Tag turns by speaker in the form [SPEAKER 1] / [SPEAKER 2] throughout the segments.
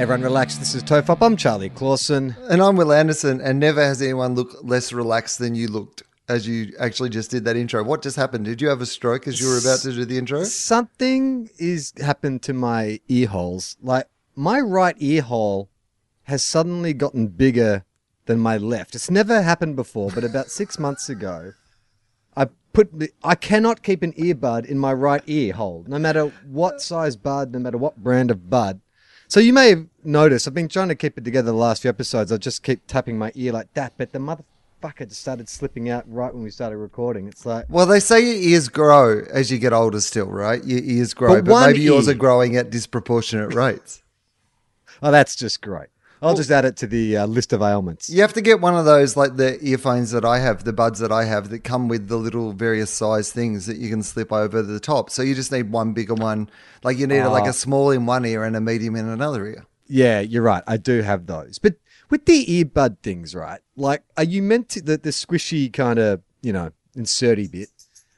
[SPEAKER 1] Everyone relax. This is Tofop. I'm Charlie Clausen.
[SPEAKER 2] And I'm Wil Anderson, and never has anyone looked less relaxed than you looked as you actually just did that intro. What just happened? Did you have a stroke as you were about to do the intro?
[SPEAKER 1] Something is happened to my ear holes. Like my right ear hole has suddenly gotten bigger than my left. It's never happened before, but about six months ago, I put the, I cannot keep an earbud in my right ear hole, no matter what size bud, no matter what brand of bud. So you may have noticed I've been trying to keep it together the last few episodes. I just keep tapping my ear like that, but the motherfucker just started slipping out right when we started recording. It's like
[SPEAKER 2] Well, they say your ears grow as you get older still, right? Your ears grow,
[SPEAKER 1] But
[SPEAKER 2] but, maybe yours are growing at disproportionate rates.
[SPEAKER 1] Oh, that's just great. I'll just add it to the uh, list of ailments.
[SPEAKER 2] You have to get one of those, like the earphones that I have, the buds that I have, that come with the little various size things that you can slip over the top. So you just need one bigger one. Like you need like
[SPEAKER 1] Ah.
[SPEAKER 2] a small in one ear and a medium in another ear.
[SPEAKER 1] Yeah, you're right. I do have those. But with the earbud things, right? Like, are you meant to, the, the squishy kind of, you know, inserty bit,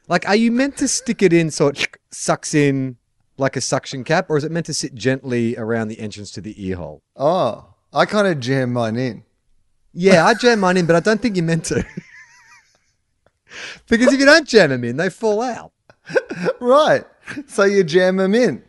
[SPEAKER 1] like, are you meant to stick it in so it sucks in like a suction cap, or is it meant to sit gently around the entrance to the ear hole?
[SPEAKER 2] Oh, I kind of jam mine in.
[SPEAKER 1] Yeah, I jam mine in, but I don't think you're meant to. because if you don't jam them in, they fall out.
[SPEAKER 2] Right. So you jam them in.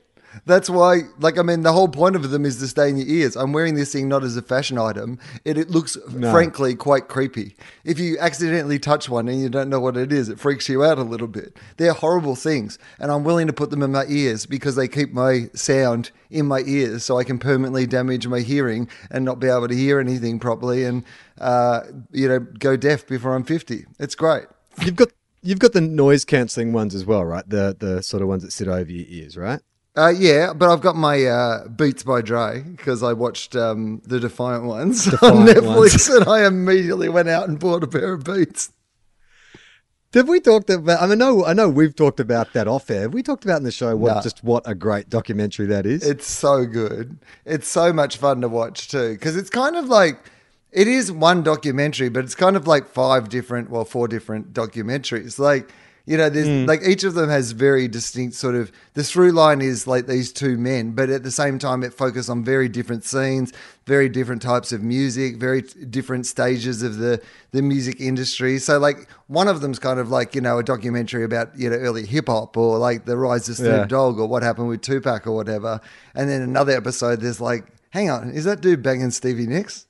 [SPEAKER 2] That's why, like, I mean, the whole point of them is to stay in your ears. I'm wearing this thing not as a fashion item. It, it looks,
[SPEAKER 1] No.
[SPEAKER 2] frankly, quite creepy. If you accidentally touch one and you don't know what it is, it freaks you out a little bit. They're horrible things. And I'm willing to put them in my ears because they keep my sound in my ears so I can permanently damage my hearing and not be able to hear anything properly and, uh, you know, go deaf before I'm 50. It's great.
[SPEAKER 1] You've got you've got the noise cancelling ones as well, right? The the sort of ones that sit over your ears, right?
[SPEAKER 2] Uh, yeah, but I've got my uh, Beats by Dre because I watched um, the Defiant ones on Netflix,
[SPEAKER 1] ones.
[SPEAKER 2] and I immediately went out and bought a pair of Beats.
[SPEAKER 1] Have we talked about? I mean, no, I know we've talked about that off air. We talked about in the show what
[SPEAKER 2] No.
[SPEAKER 1] just what a great documentary that is?
[SPEAKER 2] It's so good. It's so much fun to watch too because it's kind of like it is one documentary, but it's kind of like five different, well, four different documentaries. Like you know, there's mm. like each of them has very distinct sort of the through line is like these two men, but at the same time it focuses on very different scenes, very different types of music, very t- different stages of the the music industry. So like one of them's kind of like you know a documentary about you know early hip hop or like the rise of Snoop
[SPEAKER 1] Yeah.
[SPEAKER 2] Dogg or what happened with Tupac or whatever. And then another episode, there's like, hang on, is that dude banging Stevie Nicks?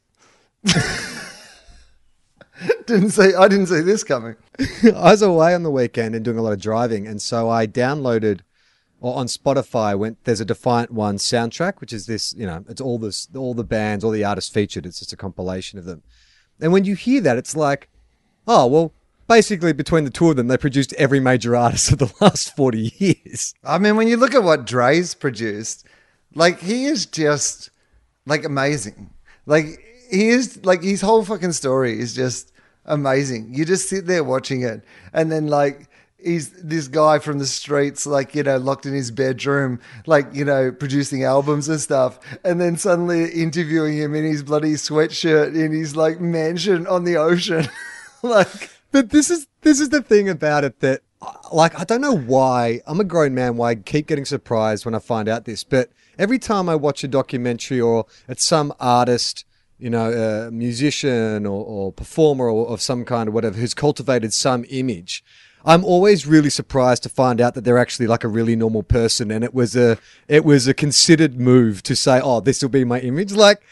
[SPEAKER 2] didn't see. I didn't see this coming.
[SPEAKER 1] I was away on the weekend and doing a lot of driving, and so I downloaded or on Spotify went there's a Defiant One soundtrack, which is this, you know, it's all this all the bands, all the artists featured. It's just a compilation of them. And when you hear that, it's like, oh well, basically between the two of them, they produced every major artist of the last forty years.
[SPEAKER 2] I mean, when you look at what Dre's produced, like he is just like amazing. Like he is like his whole fucking story is just amazing. You just sit there watching it, and then like he's this guy from the streets, like you know, locked in his bedroom, like you know, producing albums and stuff, and then suddenly interviewing him in his bloody sweatshirt in his like mansion on the ocean, like.
[SPEAKER 1] But this is this is the thing about it that like I don't know why I'm a grown man why I keep getting surprised when I find out this but every time I watch a documentary or it's some artist you know a musician or, or performer or of some kind or whatever who's cultivated some image I'm always really surprised to find out that they're actually like a really normal person, and it was a it was a considered move to say, "Oh, this will be my image." Like,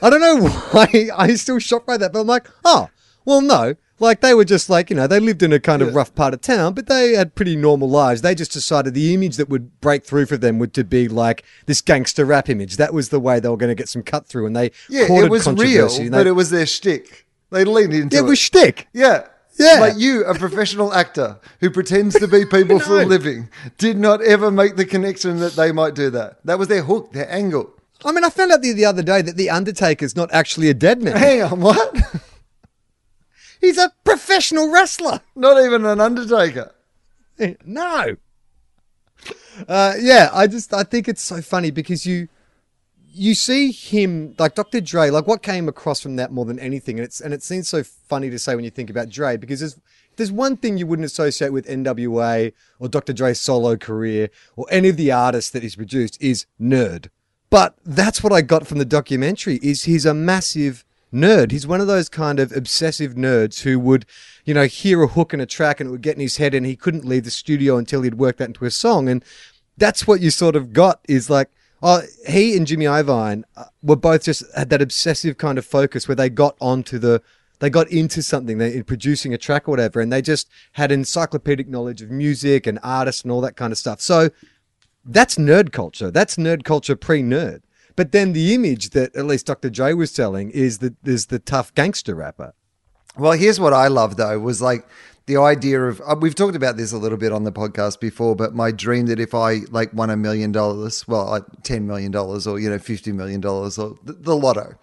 [SPEAKER 1] I don't know why I'm still shocked by that, but I'm like, oh, well, no. Like they were just like you know they lived in a kind of rough part of town, but they had pretty normal lives. They just decided the image that would break through for them would to be like this gangster rap image. That was the way they were going to get some cut through, and they
[SPEAKER 2] Yeah, it was real,
[SPEAKER 1] and
[SPEAKER 2] but it was their shtick. They leaned into
[SPEAKER 1] it It was shtick.
[SPEAKER 2] Yeah.
[SPEAKER 1] Yeah.
[SPEAKER 2] Like you, a professional actor who pretends to be people for a living, did not ever make the connection that they might do that. That was their hook, their angle.
[SPEAKER 1] I mean, I found out the, the other day that the Undertaker's not actually a dead man.
[SPEAKER 2] Hang on, what?
[SPEAKER 1] He's a professional wrestler.
[SPEAKER 2] Not even an Undertaker.
[SPEAKER 1] no. Uh, yeah, I just I think it's so funny because you you see him like Dr. Dre, like what came across from that more than anything, and it's and it seems so funny to say when you think about Dre because there's there's one thing you wouldn't associate with NWA or Dr. Dre's solo career or any of the artists that he's produced is nerd. But that's what I got from the documentary is he's a massive nerd. He's one of those kind of obsessive nerds who would, you know, hear a hook in a track and it would get in his head and he couldn't leave the studio until he'd worked that into a song. And that's what you sort of got is like, oh, he and Jimmy Iovine uh, were both just had that obsessive kind of focus where they got onto the, they got into something, they in producing a track or whatever, and they just had encyclopedic knowledge of music and artists and all that kind of stuff. So that's nerd culture. That's nerd culture pre-nerd. But then the image that at least Dr. Dre was selling is that there's the tough gangster rapper.
[SPEAKER 2] Well, here's what I love though was like the idea of uh, we've talked about this a little bit on the podcast before, but my dream that if I like won a million dollars, well, like ten million dollars or you know fifty million dollars or the, the lotto.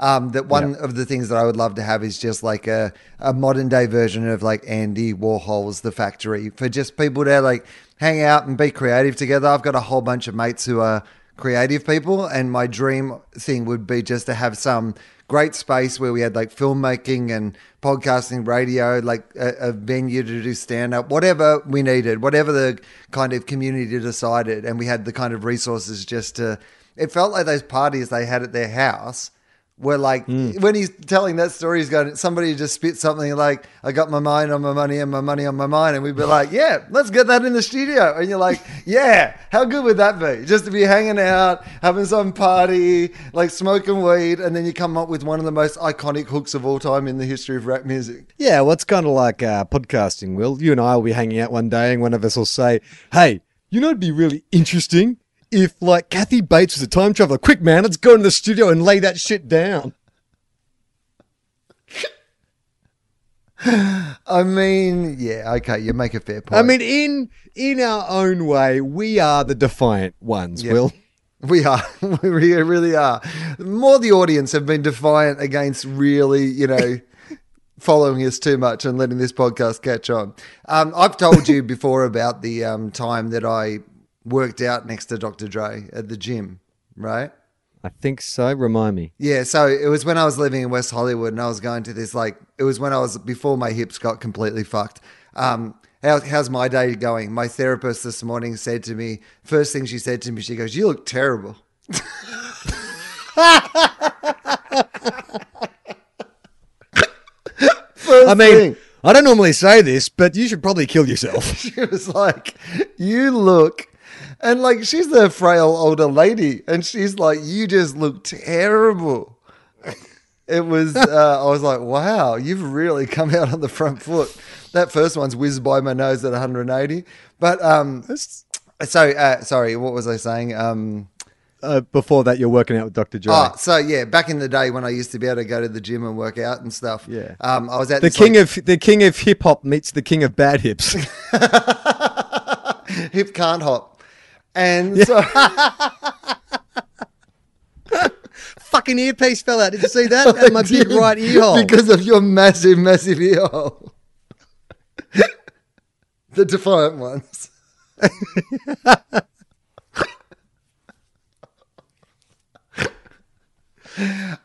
[SPEAKER 2] Um, that one of the things that I would love to have is just like a, a modern day version of like Andy Warhol's The Factory for just people to like hang out and be creative together. I've got a whole bunch of mates who are creative people, and my dream thing would be just to have some great space where we had like filmmaking and podcasting, radio, like a, a venue to do stand up, whatever we needed, whatever the kind of community decided, and we had the kind of resources just to. It felt like those parties they had at their house were like when he's telling that story, he's going, somebody just spit something like, I got my mind on my money and my money on my mind. And we'd be like, yeah, let's get that in the studio. And you're like, yeah, how good would that be? Just to be hanging out, having some party, like smoking weed. And then you come up with one of the most iconic hooks of all time in the history of rap music.
[SPEAKER 1] Yeah, well, it's kind of like uh, podcasting, Wil. You and I will be hanging out one day and one of us will say, hey, you know, it'd be really interesting if, like, Kathy Bates was a time traveler. Quick, man, let's go into the studio and lay that shit down.
[SPEAKER 2] I mean, yeah, okay, you make a fair point.
[SPEAKER 1] I mean, in in our own way, we are the defiant ones,
[SPEAKER 2] Yeah.
[SPEAKER 1] Wil.
[SPEAKER 2] We are. We really, really are. More the audience have been defiant against really, you know, following us too much and letting this podcast catch on. Um, I've told you before about the um, time that I worked out next to Dr. Dre at the gym, right?
[SPEAKER 1] I think so. Remind me.
[SPEAKER 2] Yeah, so it was when I was living in West Hollywood and I was going to this like it was when I was before my hips got completely fucked. Um, how, how's my day going? My therapist this morning said to me, first thing she said to me, she goes, "You look terrible." First
[SPEAKER 1] I mean,
[SPEAKER 2] thing.
[SPEAKER 1] I don't normally say this, but you should probably kill yourself.
[SPEAKER 2] she was like, "You look," and like she's the frail older lady, and she's like, "You just look terrible." It was. Uh, I was like, "Wow, you've really come out on the front foot." That first one's whizzed by my nose at 180, but um, so uh, sorry, what was I saying? Um,
[SPEAKER 1] uh, before that, you're working out with Dr. Dre.
[SPEAKER 2] oh, so yeah, back in the day when I used to be able to go to the gym and work out and stuff.
[SPEAKER 1] Yeah.
[SPEAKER 2] um, I was at
[SPEAKER 1] the king
[SPEAKER 2] like,
[SPEAKER 1] of the king of hip hop meets the king of bad hips.
[SPEAKER 2] hip can't hop, and so.
[SPEAKER 1] Fucking earpiece fell out. Did you see that? Out of my big right ear hole.
[SPEAKER 2] Because of your massive, massive ear hole. the defiant ones.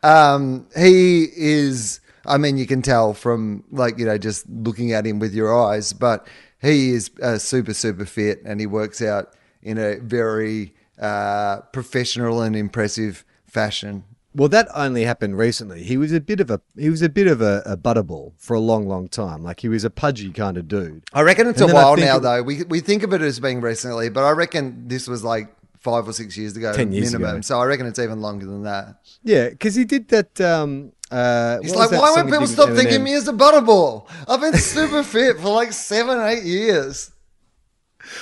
[SPEAKER 2] um, he is, I mean, you can tell from like, you know, just looking at him with your eyes, but he is uh, super, super fit and he works out in a very uh, professional and impressive fashion.
[SPEAKER 1] well, that only happened recently. He was a bit of a he was a bit of a, a butterball for a long, long time. Like he was a pudgy kind of dude.
[SPEAKER 2] I reckon it's
[SPEAKER 1] And
[SPEAKER 2] a while now,
[SPEAKER 1] it-
[SPEAKER 2] though. We we think of it as being recently, but I reckon this was like five or six years ago,
[SPEAKER 1] 10 years
[SPEAKER 2] minimum.
[SPEAKER 1] ago.
[SPEAKER 2] So I reckon it's even longer than that.
[SPEAKER 1] Yeah, because he did that. Um, uh,
[SPEAKER 2] He's like, why won't people stop
[SPEAKER 1] with
[SPEAKER 2] thinking me as a butterball? I've been super fit for like seven, eight years.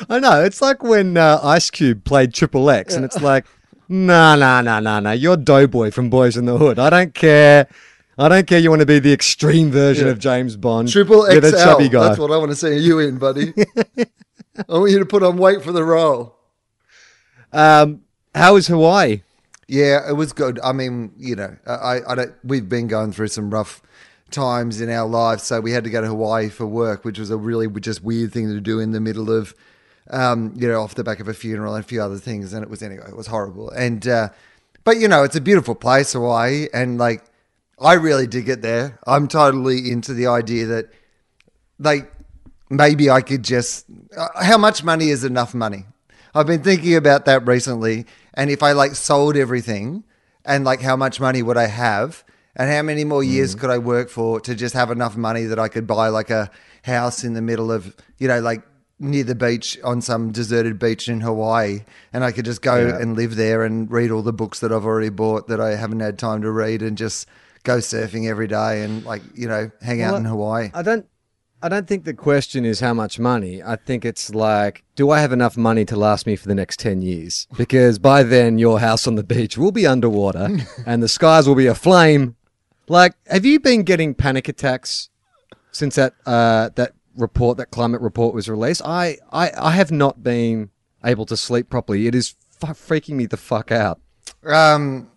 [SPEAKER 1] I know. It's like when uh, Ice Cube played Triple X, and it's like, nah, nah, nah, nah, nah. You're Doughboy from Boys in the Hood. I don't care. I don't care. You want to be the extreme version of James Bond.
[SPEAKER 2] Triple XL.
[SPEAKER 1] chubby guy.
[SPEAKER 2] That's what I want to see you in, buddy. I want you to put on weight for the role.
[SPEAKER 1] Um, how was Hawaii?
[SPEAKER 2] Yeah, it was good. I mean, you know, I, I don't. We've been going through some rough times in our lives, so we had to go to Hawaii for work, which was a really just weird thing to do in the middle of, um, you know, off the back of a funeral and a few other things. And it was anyway, it was horrible. And uh, but you know, it's a beautiful place, Hawaii, and like, I really dig it there. I'm totally into the idea that, like, maybe I could just. Uh, how much money is enough money? I've been thinking about that recently, and if I like sold everything, and like how much money would I have, and how many more years could I work for to just have enough money that I could buy like a house in the middle of you know like near the beach on some deserted beach in Hawaii, and I could just go
[SPEAKER 1] Yeah.
[SPEAKER 2] and live there and read all the books that I've already bought that I haven't had time to read, and just go surfing every day and like you know hang out in Hawaii.
[SPEAKER 1] I don't. I don't think the question is how much money. I think it's like, do I have enough money to last me for the next 10 years? Because by then, your house on the beach will be underwater and the skies will be aflame. Like, have you been getting panic attacks since that uh, that report, that climate report was released? I, I, I have not been able to sleep properly. It is fu- freaking me the fuck out.
[SPEAKER 2] Um,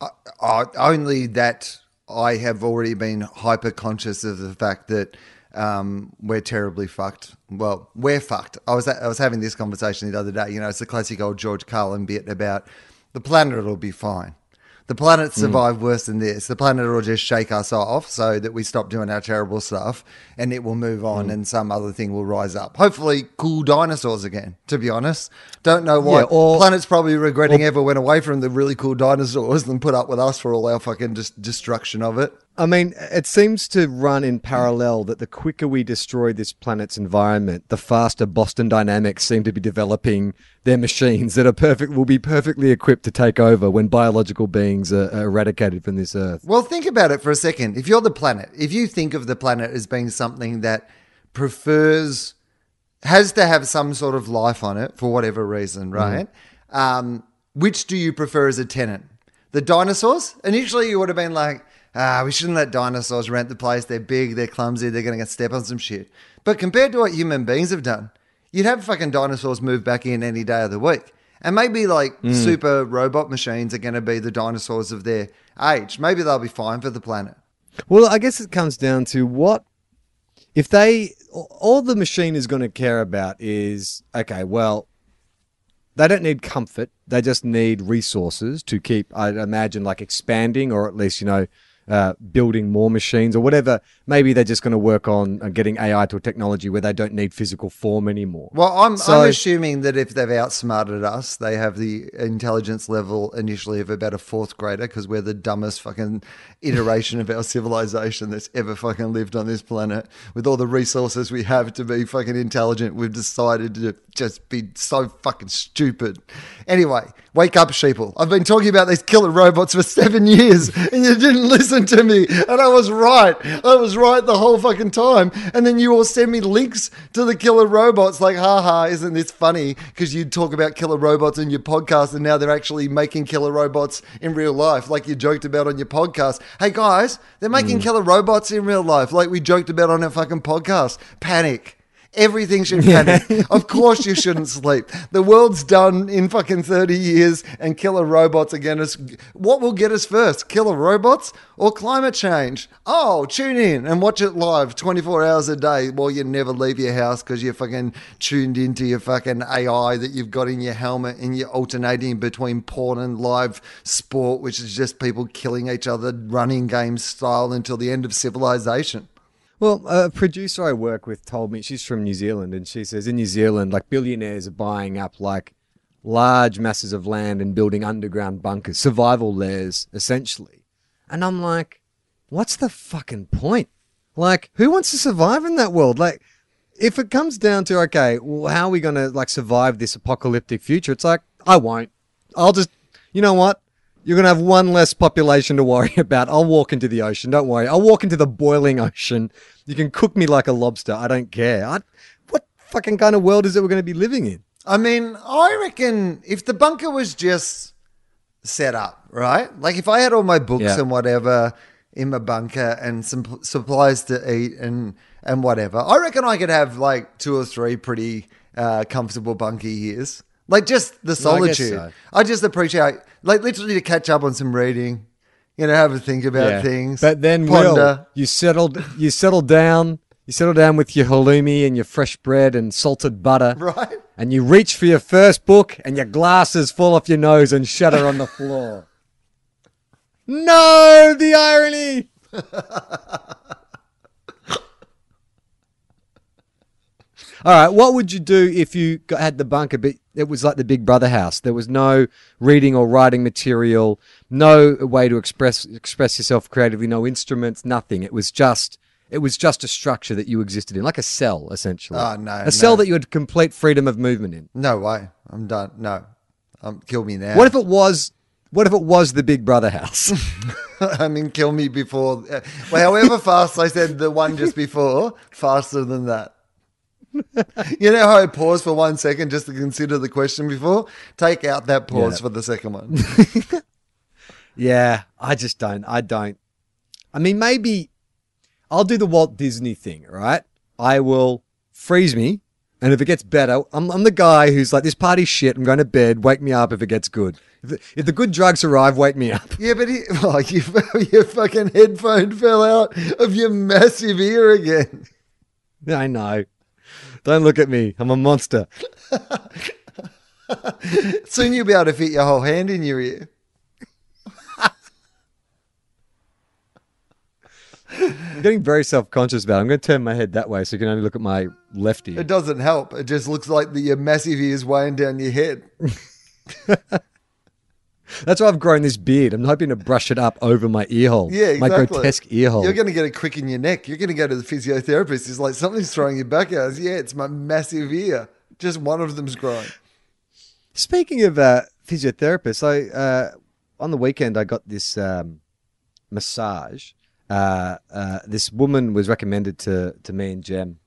[SPEAKER 2] I, I, only that I have already been hyper conscious of the fact that um, we're terribly fucked. Well, we're fucked. I was I was having this conversation the other day. You know, it's the classic old George Carlin bit about the planet will be fine. The planet hmm. survived worse than this. The planet will just shake us off so that we stop doing our terrible stuff and it will move on hmm. and some other thing will rise up. Hopefully, cool dinosaurs again, to be honest. Don't know why.
[SPEAKER 1] Yeah, or-
[SPEAKER 2] Planet's probably regretting ever went away from the really cool dinosaurs and put up with us for all our fucking just destruction of it.
[SPEAKER 1] I mean, it seems to run in parallel that the quicker we destroy this planet's environment, the faster Boston Dynamics seem to be developing their machines that are perfect, will be perfectly equipped to take over when biological beings are, are eradicated from this earth.
[SPEAKER 2] Well, think about it for a second. If you're the planet, if you think of the planet as being something that prefers, has to have some sort of life on it for whatever reason, right? Um, which do you prefer as a tenant? The dinosaurs? Initially, you would have been like, ah, we shouldn't let dinosaurs rent the place. They're big, they're clumsy, they're going to step on some shit. But compared to what human beings have done, you'd have fucking dinosaurs move back in any day of the week. And maybe like super robot machines are going to be the dinosaurs of their age. Maybe they'll be fine for the planet.
[SPEAKER 1] Well, I guess it comes down to what if they all the machine is going to care about is okay. Well, they don't need comfort; they just need resources to keep. I'd imagine like expanding, or at least you know. Uh, building more machines or whatever. Maybe they're just going to work on uh, getting AI to a technology where they don't need physical form anymore.
[SPEAKER 2] Well, I'm,
[SPEAKER 1] So-
[SPEAKER 2] I'm assuming that if they've outsmarted us, they have the intelligence level initially of about a fourth grader because we're the dumbest fucking iteration of our civilization that's ever fucking lived on this planet. With all the resources we have to be fucking intelligent, we've decided to just be so fucking stupid. Anyway, wake up, sheeple. I've been talking about these killer robots for seven years and you didn't listen to me. And I was right. I was right the whole fucking time. And then you all send me links to the killer robots like, haha, isn't this funny? Because you talk about killer robots in your podcast and now they're actually making killer robots in real life, like you joked about on your podcast. Hey guys, they're making mm. killer robots in real life, like we joked about on our fucking podcast. Panic. Everything should panic. of course, you shouldn't sleep. The world's done in fucking 30 years, and killer robots are going to. What will get us first? Killer robots or climate change? Oh, tune in and watch it live 24 hours a day while you never leave your house because you're fucking tuned into your fucking AI that you've got in your helmet and you're alternating between porn and live sport, which is just people killing each other, running game style until the end of civilization.
[SPEAKER 1] Well, a producer I work with told me she's from New Zealand, and she says in New Zealand, like billionaires are buying up like large masses of land and building underground bunkers, survival lairs, essentially. And I'm like, what's the fucking point? Like, who wants to survive in that world? Like, if it comes down to, okay, well, how are we to like survive this apocalyptic future? It's like, I won't. I'll just, you know what? You're going to have one less population to worry about. I'll walk into the ocean. Don't worry. I'll walk into the boiling ocean. You can cook me like a lobster. I don't care. I, what fucking kind of world is it we're going to be living in?
[SPEAKER 2] I mean, I reckon if the bunker was just set up, right? Like if I had all my books
[SPEAKER 1] Yeah.
[SPEAKER 2] and whatever in my bunker and some supplies to eat and and whatever, I reckon I could have like two or three pretty uh, comfortable bunker years. Like just the
[SPEAKER 1] I guess
[SPEAKER 2] solitude.
[SPEAKER 1] so.
[SPEAKER 2] I just appreciate, like literally to catch up on some reading, you know, have a think about things.
[SPEAKER 1] But then, Wil, you settled, you settled down, you settle down with your halloumi and your fresh bread and salted butter,
[SPEAKER 2] right?
[SPEAKER 1] and you reach for your first book, and your glasses fall off your nose and shatter on the floor. No, the irony. All right, what would you do if you got, had the bunker, but it was like the Big Brother house? There was no reading or writing material, no way to express express yourself creatively, no instruments, nothing. It was just it was just a structure that you existed in, like a cell, essentially.
[SPEAKER 2] Oh, no,
[SPEAKER 1] a cell that you had complete freedom of movement in.
[SPEAKER 2] No way. I'm done. No. Um, kill me now.
[SPEAKER 1] What if it was? What if it was the Big Brother house?
[SPEAKER 2] I mean, kill me before. Uh, well, however fast I said the one just before, faster than that. You know how I paused for one second just to consider the question before? Take out that pause
[SPEAKER 1] Yeah.
[SPEAKER 2] for the second one.
[SPEAKER 1] Yeah, I just don't. I don't. I mean, maybe I'll do the Walt Disney thing, right? I will freeze me, and if it gets better, I'm, I'm the guy who's like, this party's shit. I'm going to bed. Wake me up if it gets good. If the, if the good drugs arrive, wake me up.
[SPEAKER 2] yeah, but he, oh, you, your fucking headphone fell out of your massive ear again.
[SPEAKER 1] I know. Don't look at me. I'm a monster.
[SPEAKER 2] Soon you'll be able to fit your whole hand in your ear.
[SPEAKER 1] I'm getting very self conscious about it. I'm going to turn my head that way so you can only look at my left ear.
[SPEAKER 2] It doesn't help. It just looks like the, your massive ear's weighing down your head.
[SPEAKER 1] That's why I've grown this beard. I'm hoping to brush it up over my ear hole.
[SPEAKER 2] Yeah, exactly.
[SPEAKER 1] My grotesque ear hole.
[SPEAKER 2] You're going to get a crick in your neck. You're going to go to the physiotherapist. It's like something's throwing your back out. Yeah, it's my massive ear. Just one of them's growing.
[SPEAKER 1] Speaking of uh, physiotherapists, I uh, on the weekend I got this um, massage. Uh, uh, this woman was recommended to to me and Jem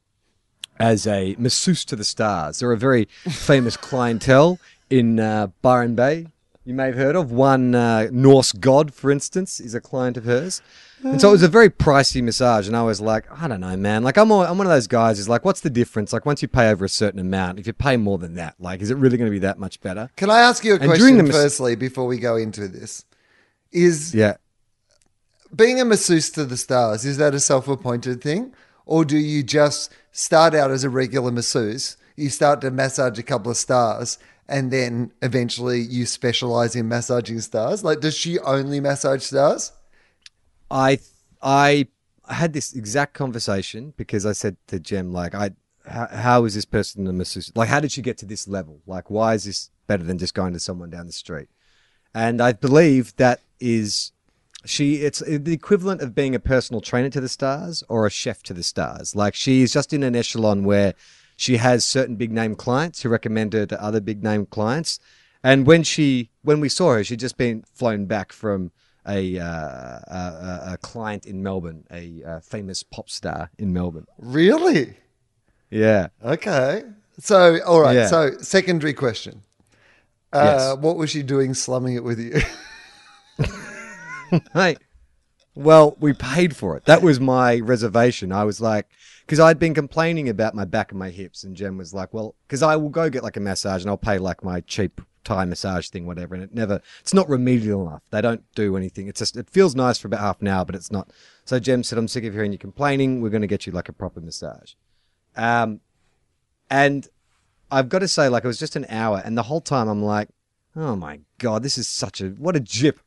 [SPEAKER 1] as a masseuse to the stars. They're a very famous clientele in uh, Byron Bay. You may have heard of one uh, Norse god, for instance, is a client of hers. And so it was a very pricey massage, and I was like, I don't know, man. Like I'm, all, I'm one of those guys. Who's like, what's the difference? Like once you pay over a certain amount, if you pay more than that, like, is it really going to be that much better?
[SPEAKER 2] Can I ask you a
[SPEAKER 1] And
[SPEAKER 2] question
[SPEAKER 1] mas-
[SPEAKER 2] firstly before we go into this? Is
[SPEAKER 1] Yeah.
[SPEAKER 2] being a masseuse to the stars, is that a self appointed thing? Or do you just start out as a regular masseuse? You start to massage a couple of stars and then eventually you specialize in massaging stars? Like, does she only massage stars?
[SPEAKER 1] I I had this exact conversation because I said to Jem, like, I how, how is this person a masseuse? Like, how did she get to this level? Like, why is this better than just going to someone down the street? And I believe that is she. It's the equivalent of being a personal trainer to the stars or a chef to the stars. Like, she is just in an echelon where she has certain big name clients who recommend her to other big name clients. And when she when we saw her, she'd just been flown back from a, uh, a, a, a client in Melbourne, a, uh famous pop star in Melbourne.
[SPEAKER 2] Really?
[SPEAKER 1] Yeah.
[SPEAKER 2] Okay. So, all right.
[SPEAKER 1] Yeah.
[SPEAKER 2] So, secondary question. Uh,
[SPEAKER 1] Yes.
[SPEAKER 2] What was she doing slumming it with you?
[SPEAKER 1] Hey, well, we paid for it. That was my reservation. I was like, because I'd been complaining about my back and my hips, and Jem was like, well, because I will go get like a massage and I'll pay like my cheap Thai massage thing, whatever, and it never, it's not remedial enough. They don't do anything. It's just, it feels nice for about half an hour, but it's not. So Jem said, I'm sick of hearing you complaining. We're going to get you like a proper massage. Um, and I've got to say, like, it was just an hour, and the whole time I'm like, oh my god, this is such a what a jip,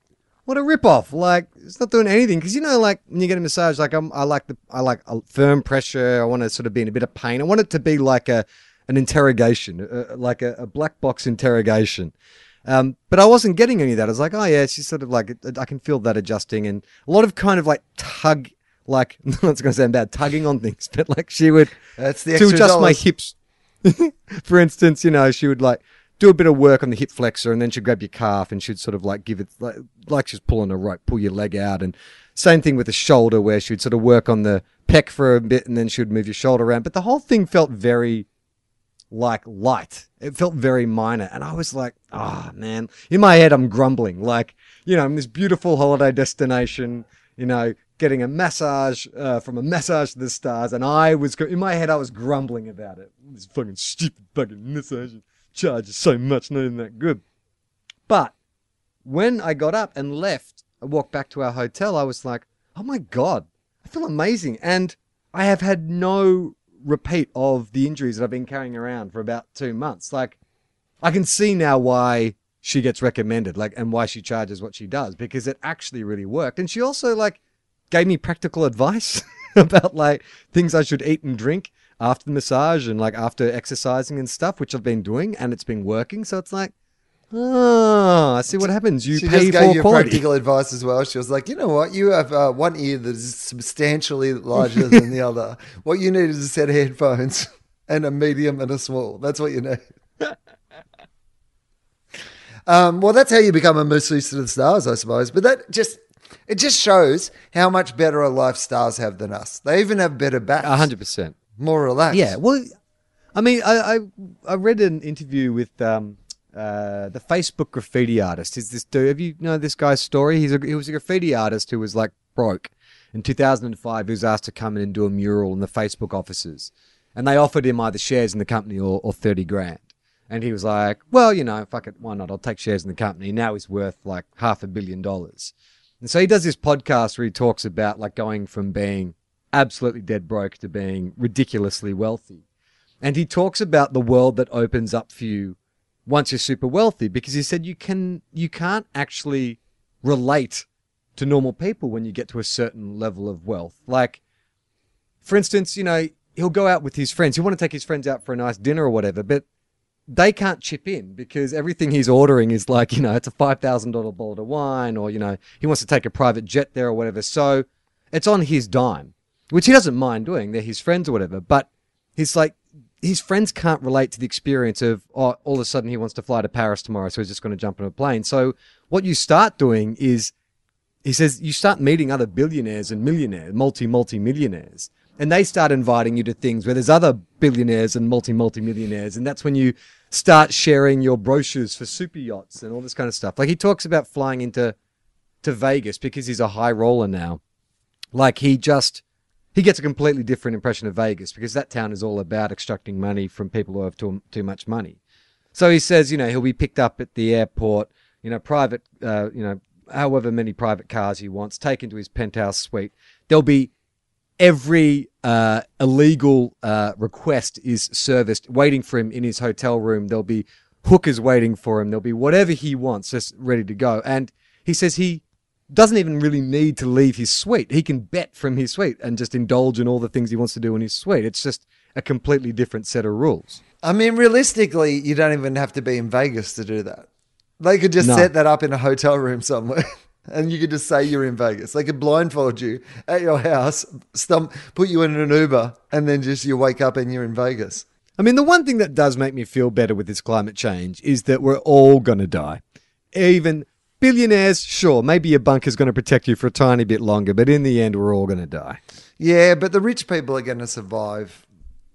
[SPEAKER 1] what a rip off. Like, it's not doing anything because you know, like when you get a massage, like I'm, I like the, I like a firm pressure. I want to sort of be in a bit of pain. I want it to be like a, an interrogation, uh, like a, a black box interrogation. Um, but I wasn't getting any of that. I was like, oh yeah, she's sort of like I can feel that adjusting, and a lot of kind of like tug, like it's going to sound bad, tugging on things, but like she would
[SPEAKER 2] That's the
[SPEAKER 1] to adjust my
[SPEAKER 2] dollars.
[SPEAKER 1] hips. For instance, you know, she would like do a bit of work on the hip flexor, and then she'd grab your calf, and she'd sort of like give it like, like she's pulling a rope, pull your leg out, and same thing with the shoulder, where she'd sort of work on the pec for a bit, and then she'd move your shoulder around. But the whole thing felt very like light. It felt very minor, and I was like, "Ah, man!" In my head, I'm grumbling, like you know, I'm this beautiful holiday destination, you know, getting a massage uh, from a massage to the stars, and I was in my head, I was grumbling about it. This fucking stupid fucking massage charges so much, not even that good. But when I got up and left, I walked back to our hotel. I was like, "Oh my god, I feel amazing," and I have had no repeat of the injuries that I've been carrying around for about two months. Like, I can see now why she gets recommended, like, and why she charges what she does because it actually really worked. And she also like gave me practical advice about like things I should eat and drink after the massage and like after exercising and stuff, which I've been doing, and it's been working. So it's like, oh, I see what happens. You
[SPEAKER 2] she
[SPEAKER 1] pay
[SPEAKER 2] just gave
[SPEAKER 1] for
[SPEAKER 2] you
[SPEAKER 1] quality.
[SPEAKER 2] practical advice as well. She was like, you know what? You have uh, one ear that is substantially larger than the other. What you need is a set of headphones and a medium and a small. That's what you need. um, well, that's how you become a masseuse to the stars, I suppose. But that just it just shows how much better a life stars have than us. They even have better backs,
[SPEAKER 1] A hundred percent.
[SPEAKER 2] More relaxed.
[SPEAKER 1] Yeah, well, I mean, I I, I read an interview with um, uh, the Facebook graffiti artist. Is this dude? Have you know this guy's story? He's a, he was a graffiti artist who was like broke. In 2005, he was asked to come in and do a mural in the Facebook offices, and they offered him either shares in the company or, or 30 grand. And he was like, "Well, you know, fuck it, why not? I'll take shares in the company." Now he's worth like half a billion dollars. And so he does this podcast where he talks about like going from being absolutely dead broke to being ridiculously wealthy. And he talks about the world that opens up for you once you're super wealthy because he said you can you can't actually relate to normal people when you get to a certain level of wealth. Like for instance, you know, he'll go out with his friends. He'll want to take his friends out for a nice dinner or whatever, but they can't chip in because everything he's ordering is like, you know, it's a $5,000 bottle of wine or, you know, he wants to take a private jet there or whatever. So it's on his dime, which he doesn't mind doing. They're his friends or whatever. But he's like, his friends can't relate to the experience of, oh, all of a sudden he wants to fly to Paris tomorrow. So he's just going to jump on a plane. So what you start doing is, he says, you start meeting other billionaires and millionaires, multi, multi millionaires. And they start inviting you to things where there's other billionaires and multi, multi millionaires. And that's when you start sharing your brochures for super yachts and all this kind of stuff. Like he talks about flying into to Vegas because he's a high roller now. Like he just he gets a completely different impression of Vegas because that town is all about extracting money from people who have too too much money. So he says, you know, he'll be picked up at the airport, you know, private, uh, you know, however many private cars he wants, taken to his penthouse suite. There'll be every uh, illegal uh, request is serviced, waiting for him in his hotel room. There'll be hookers waiting for him. There'll be whatever he wants, just ready to go. And he says he doesn't even really need to leave his suite. He can bet from his suite and just indulge in all the things he wants to do in his suite. It's just a completely different set of rules.
[SPEAKER 2] I mean, realistically, you don't even have to be in Vegas to do that. They could just
[SPEAKER 1] No.
[SPEAKER 2] set that up in a hotel room somewhere. And you could just say you're in Vegas. They could blindfold you at your house, stump, put you in an Uber, and then just you wake up and you're in Vegas.
[SPEAKER 1] I mean, the one thing that does make me feel better with this climate change is that we're all going to die. Even billionaires, sure, maybe your bunker's going to protect you for a tiny bit longer, but in the end, we're all going to die.
[SPEAKER 2] Yeah, but the rich people are going to survive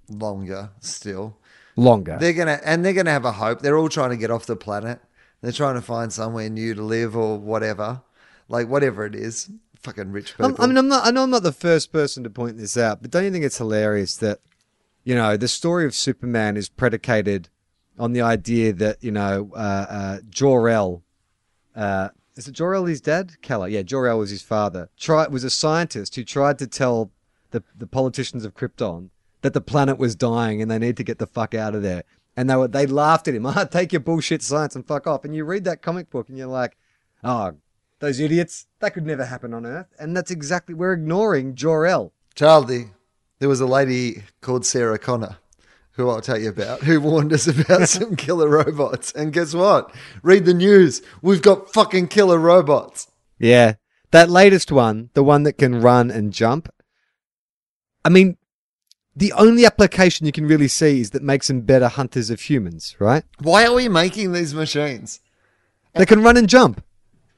[SPEAKER 2] longer still.
[SPEAKER 1] Longer.
[SPEAKER 2] They're gonna and they're gonna have a hope. They're all trying to get off the planet. They're trying to find somewhere new to live or whatever, like whatever it is. Fucking rich people.
[SPEAKER 1] I'm, I mean, I'm not. I know I'm not the first person to point this out, but don't you think it's hilarious that, you know, the story of Superman is predicated on the idea that you know uh, uh, Jor El, uh, is it Jor El his dad? Keller, yeah, Jor El was his father. Try was a scientist who tried to tell the the politicians of Krypton that the planet was dying and they need to get the fuck out of there. And they were they laughed at him. Ah, take your bullshit science and fuck off. And you read that comic book and you're like, oh, those idiots. That could never happen on Earth. And that's exactly we're ignoring Jor El.
[SPEAKER 2] Charlie, there was a lady called Sarah Connor who I'll tell you about, who warned us about some killer robots. And guess what? Read the news. We've got fucking killer robots.
[SPEAKER 1] Yeah. That latest one, the one that can run and jump. I mean, the only application you can really see is that makes them better hunters of humans, right?
[SPEAKER 2] Why are we making these machines?
[SPEAKER 1] They can run and jump.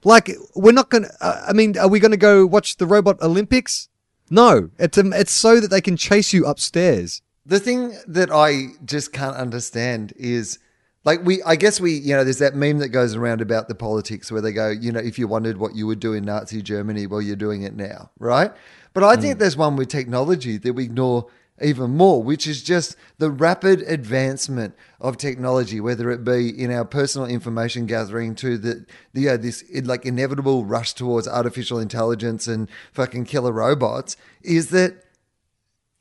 [SPEAKER 1] Like we're not going to uh, I mean, are we going to go watch the robot Olympics? No. It's um, it's so that they can chase you upstairs.
[SPEAKER 2] The thing that I just can't understand is like we I guess we you know there's that meme that goes around about the politics where they go, you know, if you wondered what you would do in Nazi Germany, well you're doing it now, right? But I think mm. there's one with technology that we ignore even more, which is just the rapid advancement of technology, whether it be in our personal information gathering to the, the you know, this like inevitable rush towards artificial intelligence and fucking killer robots, is that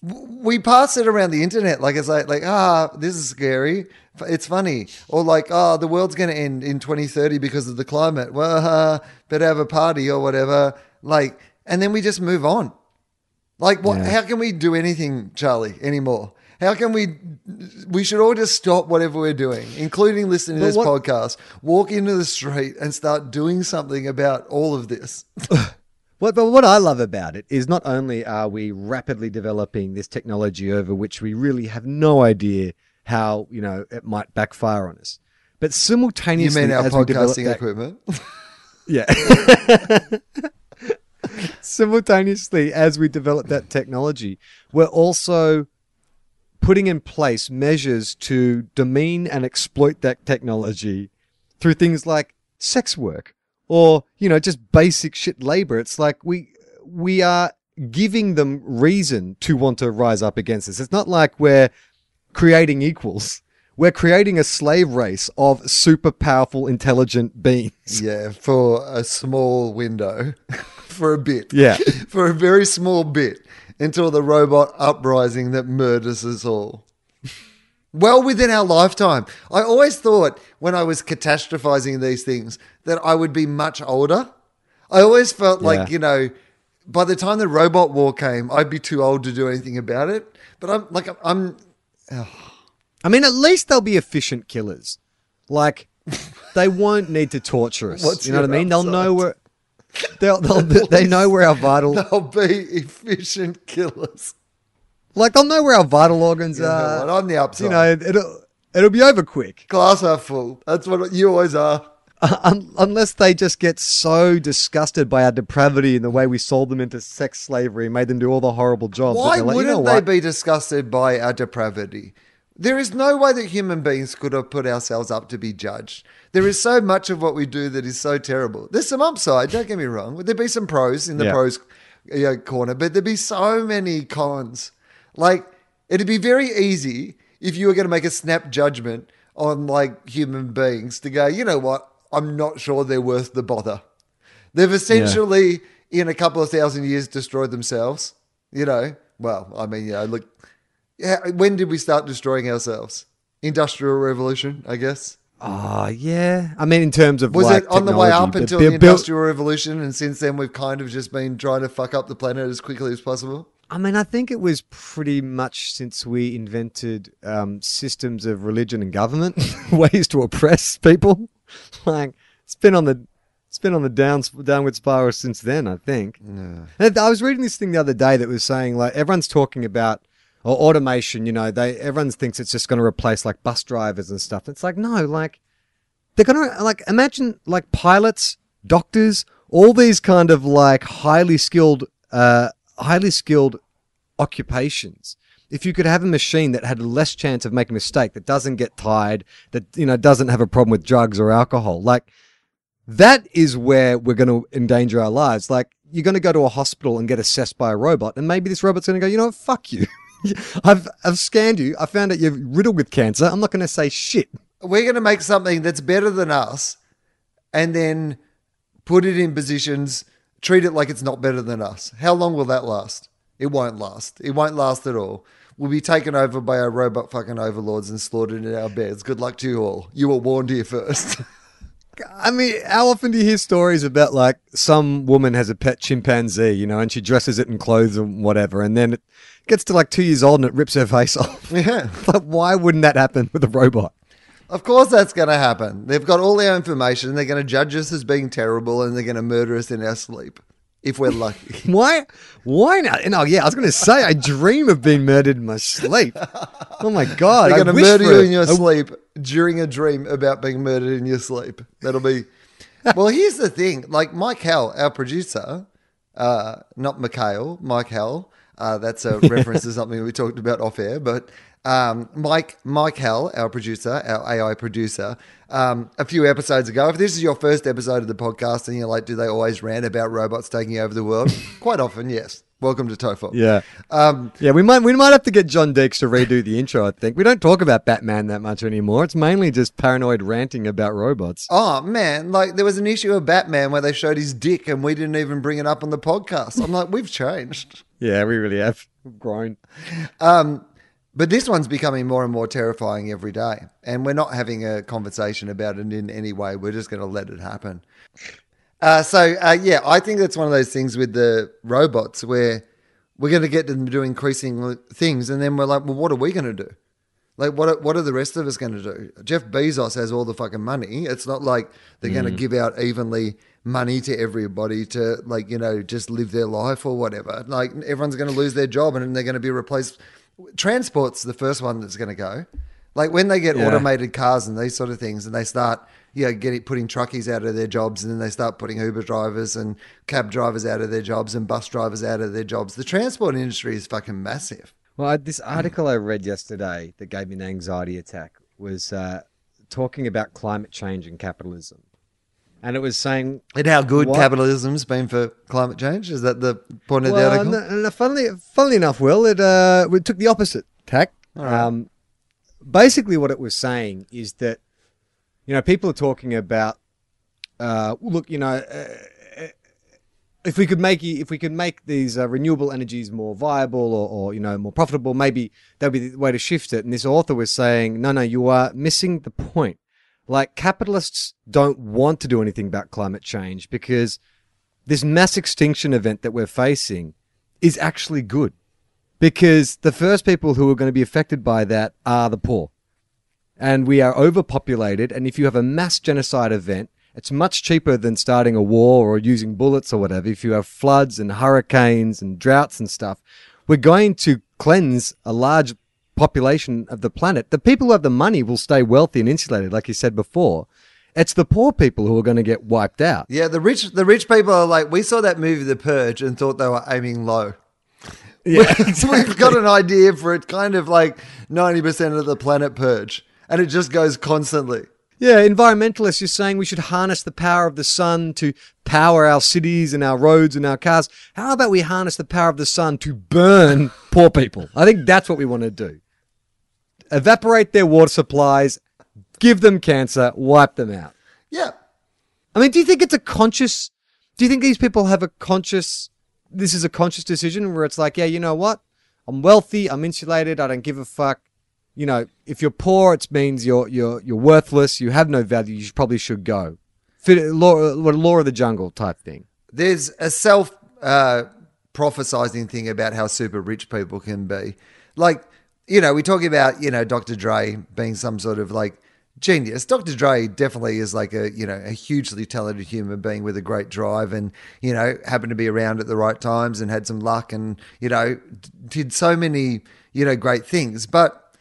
[SPEAKER 2] we pass it around the internet like it's like like ah this is scary. It's funny. Or like oh the world's going to end in 2030 because of the climate. Well uh, better have a party or whatever. Like and then we just move on. Like what
[SPEAKER 1] Yeah.
[SPEAKER 2] how can we do anything charlie anymore? How can we we should all just stop whatever we're doing including listening to this
[SPEAKER 1] what-
[SPEAKER 2] podcast walk into the street and start doing something about all of this
[SPEAKER 1] What, but what I love about it is not only are we rapidly developing this technology over which we really have no idea how you know it might backfire on us, but
[SPEAKER 2] you
[SPEAKER 1] simultaneously
[SPEAKER 2] mean our
[SPEAKER 1] as we develop
[SPEAKER 2] podcasting
[SPEAKER 1] that-
[SPEAKER 2] equipment
[SPEAKER 1] Yeah. Simultaneously, as we develop that technology, we're also putting in place measures to demean and exploit that technology through things like sex work or, you know, just basic shit labor. It's like we we are giving them reason to want to rise up against us. It's not like we're creating equals. We're creating a slave race of super powerful, intelligent beings.
[SPEAKER 2] Yeah, for a small window, for a bit.
[SPEAKER 1] Yeah.
[SPEAKER 2] for a very small bit until the robot uprising that murders us all. Well within our lifetime. I always thought when I was catastrophizing these things that I would be much older. I always felt like, you know, by the time the robot war came, I'd be too old to do anything about it. But I'm like, I'm,
[SPEAKER 1] I mean, at least they'll be efficient killers. Like, they won't need to torture us.
[SPEAKER 2] What's
[SPEAKER 1] you know what I mean? They'll know where. They'll, they'll, they know where our vital,
[SPEAKER 2] They'll be efficient killers.
[SPEAKER 1] Like they'll know where our vital organs
[SPEAKER 2] You know
[SPEAKER 1] are.
[SPEAKER 2] what? I'm the upside.
[SPEAKER 1] You know, it'll it'll be over quick,
[SPEAKER 2] Glass half full. That's what you always are.
[SPEAKER 1] Uh, un- unless they just get so disgusted by our depravity and the way we sold them into sex slavery and made them do all the horrible jobs.
[SPEAKER 2] Why
[SPEAKER 1] like, you
[SPEAKER 2] wouldn't
[SPEAKER 1] know
[SPEAKER 2] they
[SPEAKER 1] what?
[SPEAKER 2] be disgusted by our depravity? There is no way that human beings could have put ourselves up to be judged. There is so much of what we do that is so terrible. There's some upside, don't get me wrong. Would There'd be some pros in the
[SPEAKER 1] Yeah.
[SPEAKER 2] pros you know, corner, but there'd be so many cons. Like, it'd be very easy if you were going to make a snap judgment on like human beings to go, you know what? I'm not sure they're worth the bother. They've essentially, in a couple of thousand years, destroyed themselves. You know, well, I mean, you know, look, yeah, when did we start destroying ourselves? Industrial revolution, I guess.
[SPEAKER 1] Ah, yeah. I mean, in terms of
[SPEAKER 2] Was
[SPEAKER 1] like,
[SPEAKER 2] it on the way up until the
[SPEAKER 1] built-
[SPEAKER 2] industrial revolution, and since then we've kind of just been trying to fuck up the planet as quickly as possible?
[SPEAKER 1] I mean, I think it was pretty much since we invented um, systems of religion and government, ways to oppress people. Like it's been on the it's been on the down, downward spiral since then. I think. And I was reading this thing the other day that was saying like everyone's talking about or automation. You know, they everyone thinks it's just going to replace like bus drivers and stuff. It's like no, like they're gonna like imagine like pilots, doctors, all these kind of like highly skilled, uh, highly skilled occupations. If you could have a machine that had less chance of making a mistake, that doesn't get tired, that you know doesn't have a problem with drugs or alcohol, like that is where we're going to endanger our lives. Like you're going to go to a hospital and get assessed by a robot, and maybe this robot's going to go, you know what, fuck you. I've I've scanned you. I found out you're riddled with cancer. I'm not going to say shit.
[SPEAKER 2] We're going to make something that's better than us, and then put it in positions, treat it like it's not better than us. How long will that last? It won't last. It won't last at all. We'll be taken over by our robot fucking overlords and slaughtered in our beds. Good luck to you all. You were warned here first.
[SPEAKER 1] I mean, how often do you hear stories about like some woman has a pet chimpanzee, you know, and she dresses it in clothes and whatever, and then it gets to like two years old and it rips her face off?
[SPEAKER 2] Yeah.
[SPEAKER 1] like, why wouldn't that happen with a robot?
[SPEAKER 2] Of course, that's going to happen. They've got all our information. They're going to judge us as being terrible, and they're going to murder us in our sleep if we're lucky.
[SPEAKER 1] Why? Why not? No, yeah, I was going to say I dream of being murdered in my sleep. Oh my god!
[SPEAKER 2] They're going to murder you in your
[SPEAKER 1] I-
[SPEAKER 2] sleep during a dream about being murdered in your sleep. That'll be. well, here's the thing. Like Mike Hell, our producer, uh, not Mikhail, Mike Hell. Uh, that's a reference to something we talked about off air. But um, Mike, Mike Hell, our producer, our AI producer, um, a few episodes ago. If this is your first episode of the podcast, and you're like, do they always rant about robots taking over the world? Quite often, yes. Welcome to Tofop.
[SPEAKER 1] Yeah,
[SPEAKER 2] Um,
[SPEAKER 1] yeah. We might we might have to get John Deeks to redo the intro. I think we don't talk about Batman that much anymore. It's mainly just paranoid ranting about robots.
[SPEAKER 2] Oh man, like there was an issue of Batman where they showed his dick and we didn't even bring it up on the podcast. I'm like, we've changed.
[SPEAKER 1] Yeah, we really have We've grown.
[SPEAKER 2] Um, but this one's becoming more and more terrifying every day. And we're not having a conversation about it in any way. We're just going to let it happen. Uh, so, uh, yeah, I think that's one of those things with the robots where we're going to get them to do increasing things. And then we're like, well, what are we going to do? Like, what are, what are the rest of us going to do? Jeff Bezos has all the fucking money. It's not like they're going to give out evenly money to everybody to, like, you know, just live their life or whatever. Like, everyone's going to lose their job and they're going to be replaced. Transport's the first one that's going to go. Like, when they get
[SPEAKER 1] Yeah.
[SPEAKER 2] automated cars and these sort of things and they start, you know, getting, putting truckies out of their jobs and then they start putting Uber drivers and cab drivers out of their jobs and bus drivers out of their jobs. The transport industry is fucking massive.
[SPEAKER 1] Well, I, this article I read yesterday that gave me an anxiety attack was uh, talking about climate change and capitalism, and it was saying
[SPEAKER 2] And how good
[SPEAKER 1] What?
[SPEAKER 2] capitalism's been for climate change? Is that the point of the article?
[SPEAKER 1] And, no, funnily, funnily enough, Wil, it, uh, it took the opposite tack. Um, basically, what it was saying is that, you know, people are talking about, uh, look, you know, uh, if we could make if we could make these uh, renewable energies more viable or, or you know more profitable, maybe that would be the way to shift it. And this author was saying, no, no, you are missing the point. Like capitalists don't want to do anything about climate change because this mass extinction event that we're facing is actually good because the first people who are going to be affected by that are the poor. And we are overpopulated. And if you have a mass genocide event, it's much cheaper than starting a war or using bullets or whatever. If you have floods and hurricanes and droughts and stuff, we're going to cleanse a large population of the planet. The people who have the money will stay wealthy and insulated, like you said before. It's the poor people who are going to get wiped out.
[SPEAKER 2] yeah, the rich the rich people are like, we saw that movie The Purge and thought they were aiming low.
[SPEAKER 1] Yeah,
[SPEAKER 2] We've got an idea for it kind of like 90% of the planet purge. And it just goes constantly.
[SPEAKER 1] Yeah, environmentalists you're saying we should harness the power of the sun to power our cities and our roads and our cars. How about we harness the power of the sun to burn poor people? I think that's what we want to do. Evaporate their water supplies, give them cancer, wipe them out.
[SPEAKER 2] Yeah.
[SPEAKER 1] I mean, do you think it's a conscious? Do you think these people have a conscious? This is a conscious decision where it's like, yeah, you know what? I'm wealthy. I'm insulated. I don't give a fuck. You know, if you're poor, it means you're you're you're worthless. You have no value. You probably should go. Fit, law, law of the jungle type thing.
[SPEAKER 2] There's a self uh, prophesizing thing about how super rich people can be. Like, you know, we talk about, you know, Dr. Dre being some sort of like genius. Dr. Dre definitely is like a, you know, a hugely talented human being with a great drive and, you know, happened to be around at the right times and had some luck and, you know, did so many, you know, great things. But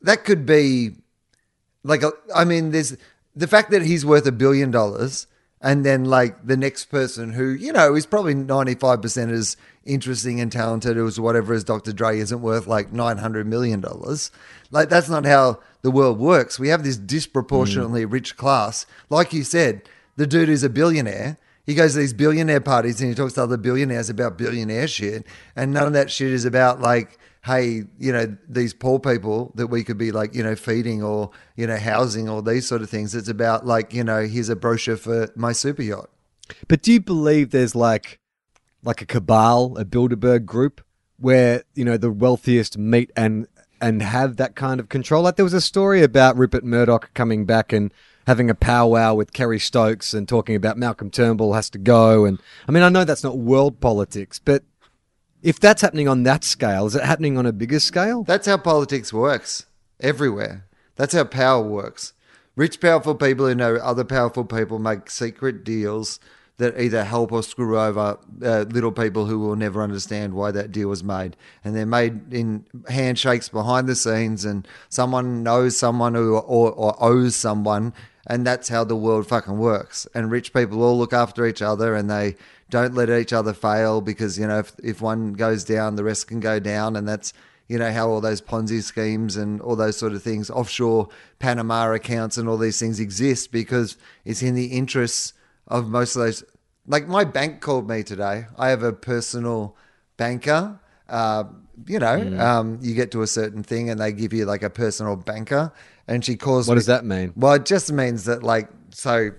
[SPEAKER 2] that could be like a, I mean, there's the fact that he's worth a billion dollars, and then like the next person who you know is probably ninety five percent as interesting and talented as whatever as Dr. Dre isn't worth like nine hundred million dollars. Like that's not how the world works. We have this disproportionately mm. rich class. Like you said, the dude is a billionaire. He goes to these billionaire parties and he talks to other billionaires about billionaire shit, and none of that shit is about like hey, you know, these poor people that we could be like, you know, feeding or, you know, housing or these sort of things. It's about like, you know, here's a brochure for my super yacht.
[SPEAKER 1] But do you believe there's like like a cabal, a Bilderberg group, where you know the wealthiest meet and and have that kind of control? Like there was a story about Rupert Murdoch coming back and having a powwow with Kerry Stokes and talking about Malcolm Turnbull has to go. And I mean, I know that's not world politics, but if that's happening on that scale, is it happening on a bigger scale?
[SPEAKER 2] That's how politics works everywhere. That's how power works. Rich, powerful people who know other powerful people make secret deals that either help or screw over uh, little people who will never understand why that deal was made. And they're made in handshakes behind the scenes, and someone knows someone who or, or owes someone, and that's how the world fucking works. And rich people all look after each other, and they don't let each other fail because you know if if one goes down, the rest can go down, and that's you know how all those Ponzi schemes and all those sort of things, offshore Panama accounts and all these things exist because it's in the interests of most of those. Like my bank called me today. I have a personal banker. Uh, you know,
[SPEAKER 1] Mm.
[SPEAKER 2] um, you get to a certain thing and they give you like a personal banker, and she calls.
[SPEAKER 1] What
[SPEAKER 2] me-
[SPEAKER 1] does that mean?
[SPEAKER 2] Well, it just means that like so,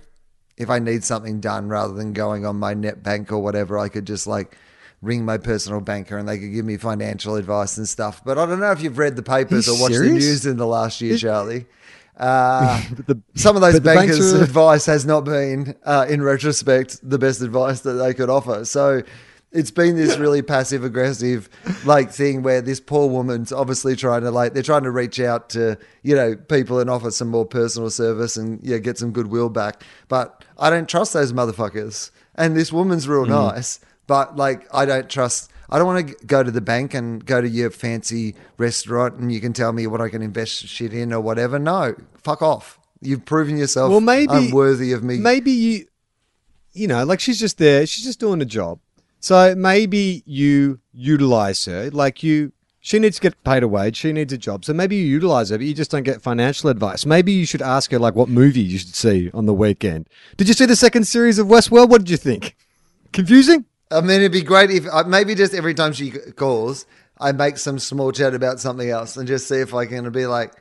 [SPEAKER 2] if I need something done rather than going on my net bank or whatever, I could just like ring my personal banker and they could give me financial advice and stuff. But I don't know if you've read the papers or watched
[SPEAKER 1] serious?
[SPEAKER 2] the news in the last year, Charlie. Uh,
[SPEAKER 1] The-
[SPEAKER 2] some of those bankers'
[SPEAKER 1] are-
[SPEAKER 2] advice has not been, uh, in retrospect, the best advice that they could offer. So it's been this really passive aggressive like thing where this poor woman's obviously trying to like they're trying to reach out to you know people and offer some more personal service and yeah get some goodwill back. But I don't trust those motherfuckers. And this woman's real nice, but like I don't trust. I don't want to go to the bank and go to your fancy restaurant and you can tell me what I can invest shit in or whatever. No, fuck off. You've proven yourself
[SPEAKER 1] Well, maybe
[SPEAKER 2] unworthy of me.
[SPEAKER 1] Maybe you, you know, like she's just there. She's just doing a job. So maybe you utilize her. Like you, she needs to get paid a wage. She needs a job. So maybe you utilize her, but you just don't get financial advice. Maybe you should ask her like what movie you should see on the weekend. Did you see the second series of Westworld? What did you think? Confusing?
[SPEAKER 2] I mean, it'd be great if uh, maybe just every time she calls, I make some small chat about something else and just see if I can be like,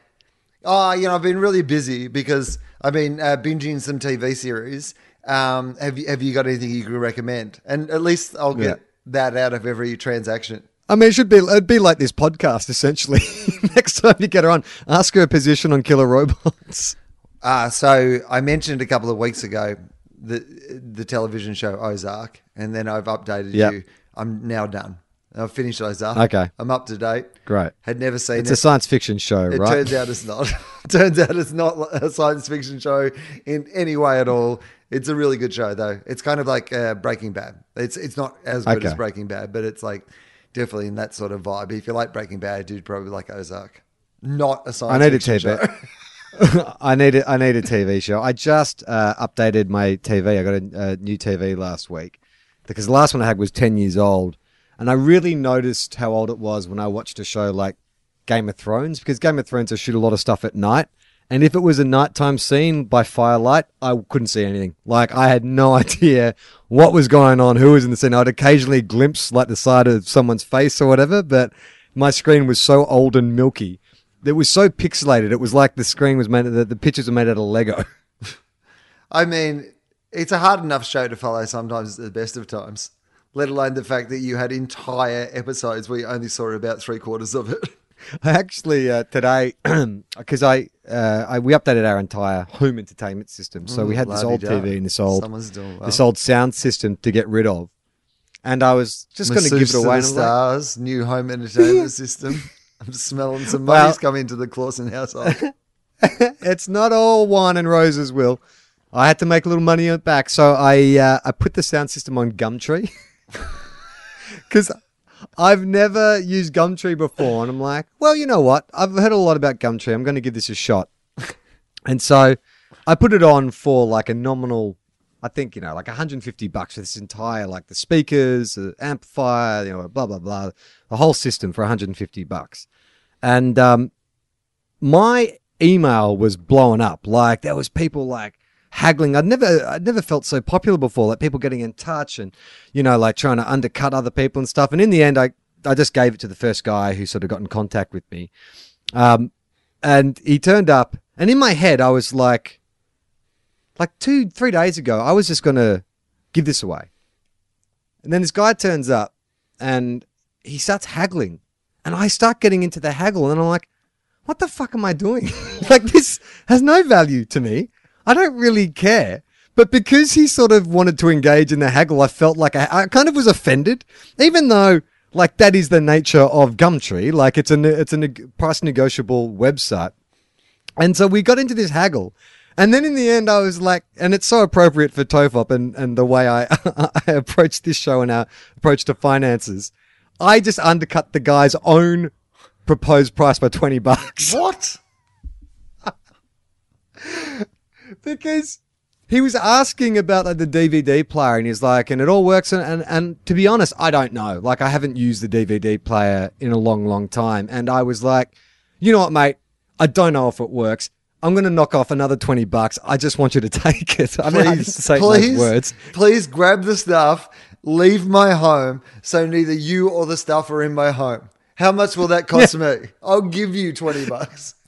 [SPEAKER 2] oh, you know, I've been really busy because I've been uh, binging some TV series. Um, have you have you got anything you can recommend? And at least I'll get
[SPEAKER 1] Yeah.
[SPEAKER 2] that out of every transaction.
[SPEAKER 1] I mean, it should be it'd be like this podcast essentially. Next time you get her on, ask her a position on killer robots.
[SPEAKER 2] Uh, so I mentioned a couple of weeks ago the the television show Ozark, and then I've updated
[SPEAKER 1] Yep.
[SPEAKER 2] you. I'm now done. I've finished Ozark.
[SPEAKER 1] Okay.
[SPEAKER 2] I'm up to date.
[SPEAKER 1] Great.
[SPEAKER 2] Had never seen
[SPEAKER 1] It's
[SPEAKER 2] it.
[SPEAKER 1] a science fiction show,
[SPEAKER 2] It
[SPEAKER 1] right?
[SPEAKER 2] turns out it's not. turns out it's not a science fiction show in any way at all. It's a really good show though. It's kind of like uh, Breaking Bad. It's it's not as good as Breaking Bad, but it's like definitely in that sort of vibe. If you like Breaking Bad, you'd probably like Ozark. Not a science
[SPEAKER 1] I need
[SPEAKER 2] fiction
[SPEAKER 1] TV.
[SPEAKER 2] show.
[SPEAKER 1] I need a, I need a TV show. I just uh, updated my TV. I got a, a new TV last week because the last one I had was ten years old, and I really noticed how old it was when I watched a show like Game of Thrones because Game of Thrones I shoot a lot of stuff at night, and if it was a nighttime scene by firelight, I couldn't see anything. Like I had no idea what was going on, who was in the scene. I'd occasionally glimpse like the side of someone's face or whatever, but my screen was so old and milky. It was so pixelated. It was like the screen was made. The, the pictures were made out of Lego.
[SPEAKER 2] I mean, it's a hard enough show to follow sometimes at the best of times. Let alone the fact that you had entire episodes where you only saw about three quarters of it.
[SPEAKER 1] I actually uh, today because I, uh, I we updated our entire home entertainment system, so we had this old. TV and this old
[SPEAKER 2] well.
[SPEAKER 1] this old sound system to get rid of, and I was just going to give it
[SPEAKER 2] to
[SPEAKER 1] away.
[SPEAKER 2] the
[SPEAKER 1] and I'm like,
[SPEAKER 2] stars, new home entertainment system. I'm smelling some
[SPEAKER 1] Well-
[SPEAKER 2] money's come into the Clausen household.
[SPEAKER 1] it's not all wine and roses, Wil. I had to make a little money back, so I uh, I put the sound system on Gumtree because I've never used Gumtree before, and I'm like, well, you know what? I've heard a lot about Gumtree. I'm going to give this a shot, and so I put it on for like a nominal. I think you know, like 150 bucks for this entire, like the speakers, the amplifier, you know, blah blah blah, the whole system for 150 bucks, and um, my email was blowing up. Like there was people like haggling. I'd never, I'd never felt so popular before. Like people getting in touch and, you know, like trying to undercut other people and stuff. And in the end, I, I just gave it to the first guy who sort of got in contact with me. Um, and he turned up, and in my head, I was like, like two, three days ago, I was just gonna give this away. And then this guy turns up, and he starts haggling, and I start getting into the haggle, and I'm like what the fuck am I doing? like this has no value to me. I don't really care. But because he sort of wanted to engage in the haggle, I felt like I, I kind of was offended, even though like that is the nature of Gumtree. Like it's a it's a price negotiable website, and so we got into this haggle. And then in the end, I was like, and it's so appropriate for Tofop and, and the way I, I approach this show and our approach to finances. I just undercut the guy's own proposed price by 20 bucks
[SPEAKER 2] What?
[SPEAKER 1] because he was asking about like, the DVD player and he's like, and it all works. And, and, and to be honest, I don't know. Like, I haven't used the DVD player in a long, long time. And I was like, you know what, mate? I don't know if it works. I'm going to knock off another 20 bucks. I just want you to take it. I mean, I
[SPEAKER 2] Please,
[SPEAKER 1] say
[SPEAKER 2] please,
[SPEAKER 1] those words.
[SPEAKER 2] please grab the stuff, leave my home, so neither you or the stuff are in my home. How much will that cost me? I'll give you twenty bucks.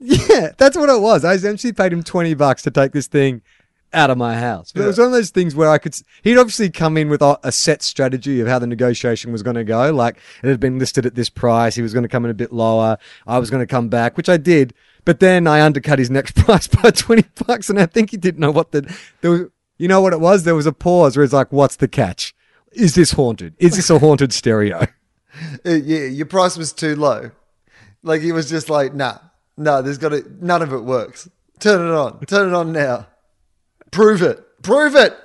[SPEAKER 1] Yeah, that's what it was. I essentially paid him 20 bucks to take this thing out of my house. But it was one of those things where I could, he'd obviously come in with a set strategy of how the negotiation was going to go. Like it had been listed at this price. He was going to come in a bit lower. I was going to come back, which I did. But then I undercut his next price by 20 bucks. And I think he didn't know what the, there was, you know what it was? There was a pause where it's like, what's the catch? Is this haunted? Is this a haunted stereo?
[SPEAKER 2] Uh, yeah, your price was too low. Like he was just like, nah, no, there's got to, none of it works. Turn it on. Turn it on now. Prove it. Prove it.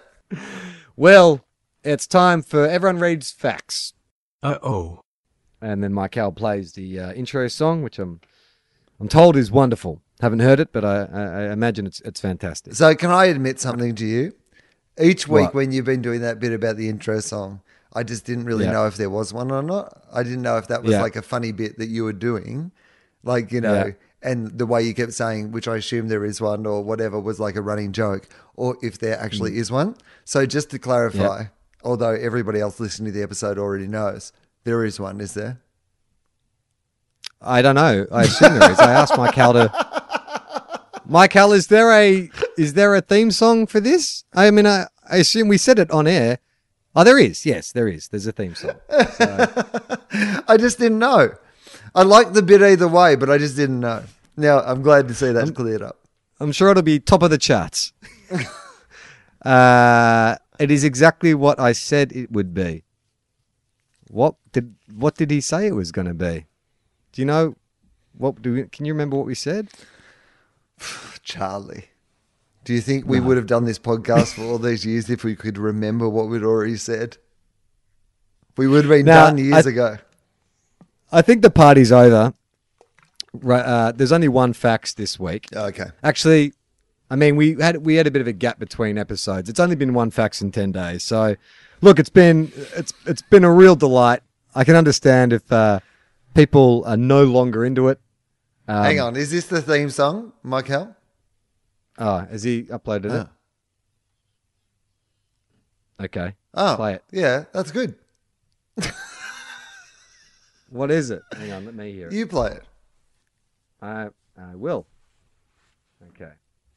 [SPEAKER 1] Well, it's time for everyone reads facts.
[SPEAKER 3] Uh oh.
[SPEAKER 1] and then my Michael plays the uh, intro song, which I'm I'm told is wonderful. Haven't heard it, but I, I, imagine it's it's fantastic.
[SPEAKER 2] So can I admit something to you? Each week
[SPEAKER 1] What?
[SPEAKER 2] when you've been doing that bit about the intro song, I just didn't really
[SPEAKER 1] Yeah.
[SPEAKER 2] know if there was one or not. I didn't know if that was
[SPEAKER 1] Yeah.
[SPEAKER 2] like a funny bit that you were doing, like you know,
[SPEAKER 1] Yeah.
[SPEAKER 2] and the way you kept saying, which I assume there is one or whatever, was like a running joke, or if there actually mm. is one. So just to clarify, although everybody else listening to the episode already knows, there is one, is there?
[SPEAKER 1] I don't know. I assume there is. I asked Michael to. Michael, is there a is there a theme song for this? I mean, I, I assume we said it on air. Oh, there is. Yes, there is. There's a theme song.
[SPEAKER 2] I just didn't know. I like the bit either way, but I just didn't know. Now I'm glad to see that's cleared up.
[SPEAKER 1] I'm sure it'll be top of the charts. uh, it is exactly what I said it would be. What did what did he say it was going to be? Do you know what do we, can you remember what we said?
[SPEAKER 2] Charlie. Do you think we would have done this podcast for all these years if we could remember what we'd already said? We would have been
[SPEAKER 1] Now,
[SPEAKER 2] done years
[SPEAKER 1] I-
[SPEAKER 2] ago.
[SPEAKER 1] I think the party's over. Right, uh, there's only one fax this week.
[SPEAKER 2] Okay.
[SPEAKER 1] Actually, I mean we had we had a bit of a gap between episodes. It's only been one fax in ten days. So, look, it's been it's it's been a real delight. I can understand if uh, people are no longer into it. Um,
[SPEAKER 2] Hang on. Is this the theme song, Michael?
[SPEAKER 1] Oh, has he uploaded
[SPEAKER 2] Oh.
[SPEAKER 1] it? Ah. Okay.
[SPEAKER 2] Oh,
[SPEAKER 1] Play it.
[SPEAKER 2] Yeah, that's good.
[SPEAKER 1] What is it? Hang on, let me hear it.
[SPEAKER 2] You play it.
[SPEAKER 1] I I will. Okay.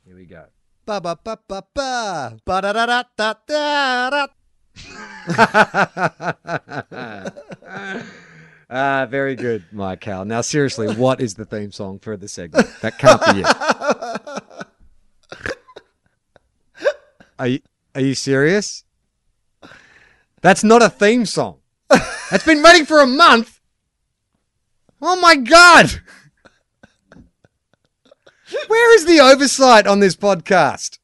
[SPEAKER 1] Here we go. Ba ba ba ba ba ba da da da da da Ah, very good, Mike Cal. Now, seriously, what is the theme song for the segment? That can't be it. Are you, are you serious? That's not a theme song. That's been running for a month. Oh my god! Where is the oversight on this podcast?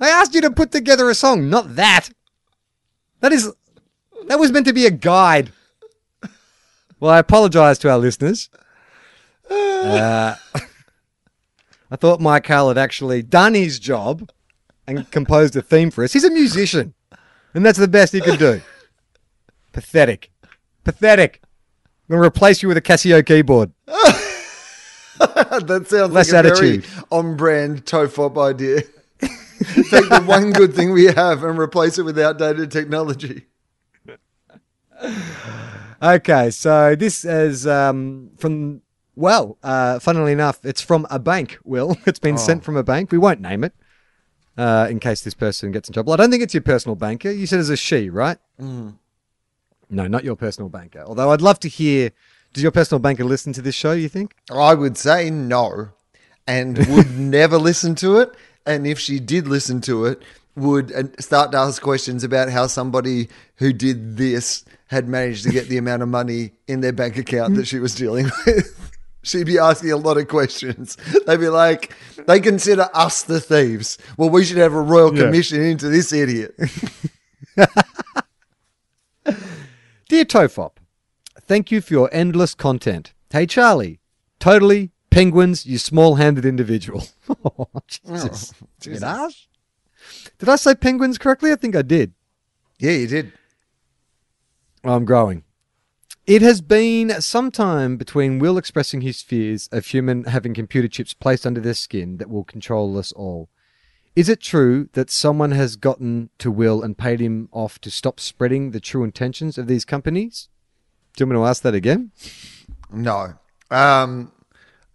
[SPEAKER 1] I asked you to put together a song, not that. That is that was meant to be a guide. Well, I apologize to our listeners. Uh, I thought Mike Hale had actually done his job and composed a theme for us. He's a musician, and that's the best he could do. Pathetic. Pathetic. I'm going to replace you with a Casio keyboard.
[SPEAKER 2] that sounds
[SPEAKER 1] Less
[SPEAKER 2] like a
[SPEAKER 1] attitude.
[SPEAKER 2] very on-brand Tofop idea. Take the one good thing we have and replace it with outdated technology.
[SPEAKER 1] Okay, so this is um, from, well, uh, funnily enough, it's from a bank, Wil. It's been sent from a bank. We won't name it uh, in case this person gets in trouble. I don't think it's your personal banker. You said it's a she, right? No, not your personal banker. Although I'd love to hear, does your personal banker listen to this show, you think?
[SPEAKER 2] I would say no, and would never listen to it. and if she did listen to it, would uh, start to ask questions about how somebody who did this had managed to get the amount of money in their bank account that she was dealing with. She'd be asking a lot of questions. They'd be like, they consider us the thieves. Well, we should have a royal
[SPEAKER 1] Yeah.
[SPEAKER 2] commission into this idiot.
[SPEAKER 1] Dear Tofop, thank you for your endless content. Hey, Charlie, totally penguins, you small handed individual. oh, Jesus. Oh, Bit harsh. Did I say penguins correctly? I think I did.
[SPEAKER 2] Yeah, you did.
[SPEAKER 1] I'm growing. It has been some time between Wil expressing his fears of human having computer chips placed under their skin that will control us all. Is it true that someone has gotten to Wil and paid him off to stop spreading the true intentions of these companies? Do you want me to ask that again?
[SPEAKER 2] No. Um,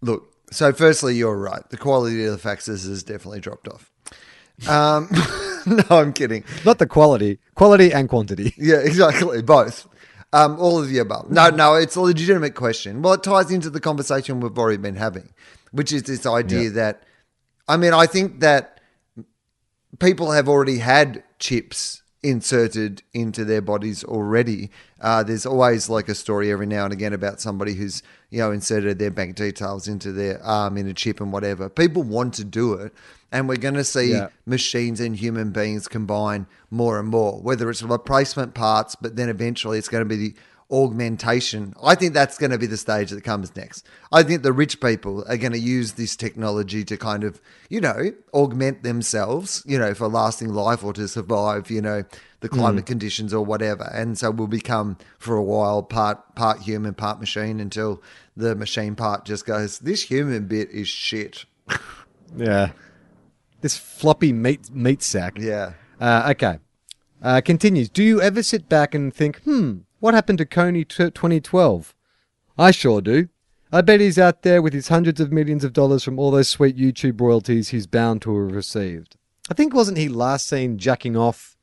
[SPEAKER 2] look, so firstly, you're right. The quality of the faxes has definitely dropped off. Um, no, I'm kidding.
[SPEAKER 1] Not the quality, quality and quantity.
[SPEAKER 2] Yeah, exactly. Both. Um, all of the above. No, no, it's a legitimate question. Well, it ties into the conversation we've already been having, which is this idea
[SPEAKER 1] Yeah.
[SPEAKER 2] that, I mean, I think that people have already had chips inserted into their bodies already. Uh, there's always like a story every now and again about somebody who's you know inserted their bank details into their arm in a chip and whatever. People want to do it, and we're going to see
[SPEAKER 1] Yeah.
[SPEAKER 2] machines and human beings combine more and more. Whether it's replacement parts, but then eventually it's going to be the augmentation. I think that's going to be the stage that comes next. I think the rich people are going to use this technology to kind of, you know, augment themselves, you know, for lasting life or to survive, you know, the climate conditions or whatever. And so we'll become for a while part part human, part machine until the machine part just goes, this human bit is shit.
[SPEAKER 1] Yeah. This floppy meat meat sack.
[SPEAKER 2] Yeah.
[SPEAKER 1] Uh, okay. Uh, continues. Do you ever sit back and think, hmm, what happened to Kony 2012? I sure do. I bet he's out there with his hundreds of millions of dollars from all those sweet YouTube royalties he's bound to have received. I think wasn't he last seen jacking off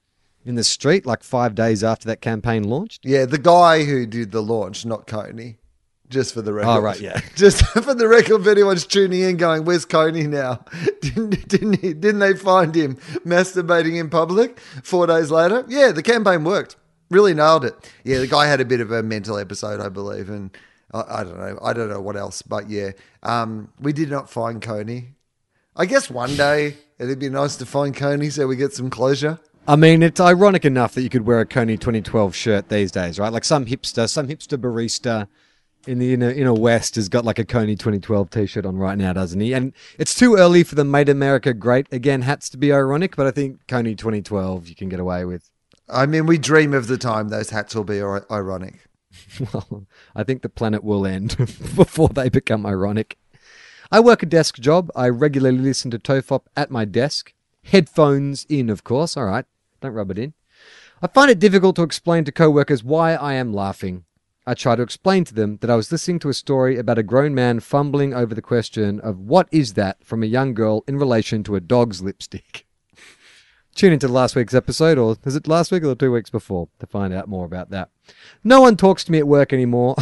[SPEAKER 1] in the street like five days after that campaign launched?
[SPEAKER 2] Yeah, the guy who did the launch, not Kony. Just for the record.
[SPEAKER 1] Oh, right, yeah.
[SPEAKER 2] Just for the record, if anyone's tuning in going, where's Kony now? Didn't, didn't, he, didn't they find him masturbating in public four days later? Yeah, the campaign worked. Really nailed it. Yeah, the guy had a bit of a mental episode, I believe. And I, I don't know. I don't know what else. But yeah, um, we did not find Kony. I guess one day it'd be nice to find Kony so we get some closure.
[SPEAKER 1] I mean, it's ironic enough that you could wear a Kony 2012 shirt these days, right? Like some hipster, some hipster barista in the inner, inner west has got like a Kony 2012 t-shirt on right now, doesn't he? And it's too early for the Made America Great Again hats to be ironic, but I think Kony 2012 you can get away with.
[SPEAKER 2] I mean, we dream of the time those hats will be ir- ironic.
[SPEAKER 1] Well, I think the planet will end before they become ironic. I work a desk job. I regularly listen to Tofop at my desk. Headphones in, of course. All right. Don't rub it in. I find it difficult to explain to coworkers why I am laughing. I try to explain to them that I was listening to a story about a grown man fumbling over the question of what is that from a young girl in relation to a dog's lipstick. Tune into last week's episode, or is it last week or two weeks before, to find out more about that. No one talks to me at work anymore.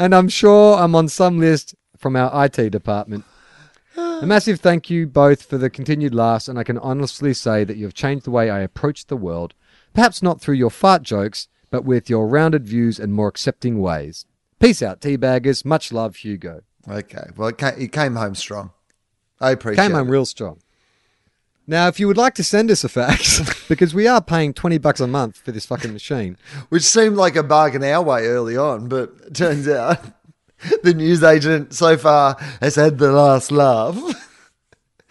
[SPEAKER 1] and I'm sure I'm on some list from our IT department. A massive thank you both for the continued laughs, and I can honestly say that you have changed the way I approach the world. Perhaps not through your fart jokes, but with your rounded views and more accepting ways. Peace out, teabaggers. Much love, Hugo.
[SPEAKER 2] Okay. Well, it came home strong. I appreciate
[SPEAKER 1] Came home
[SPEAKER 2] it.
[SPEAKER 1] real strong. Now, if you would like to send us a fax, because we are paying 20 bucks a month for this fucking machine,
[SPEAKER 2] Which seemed like a bargain our way early on, but turns out the newsagent so far has had the last laugh.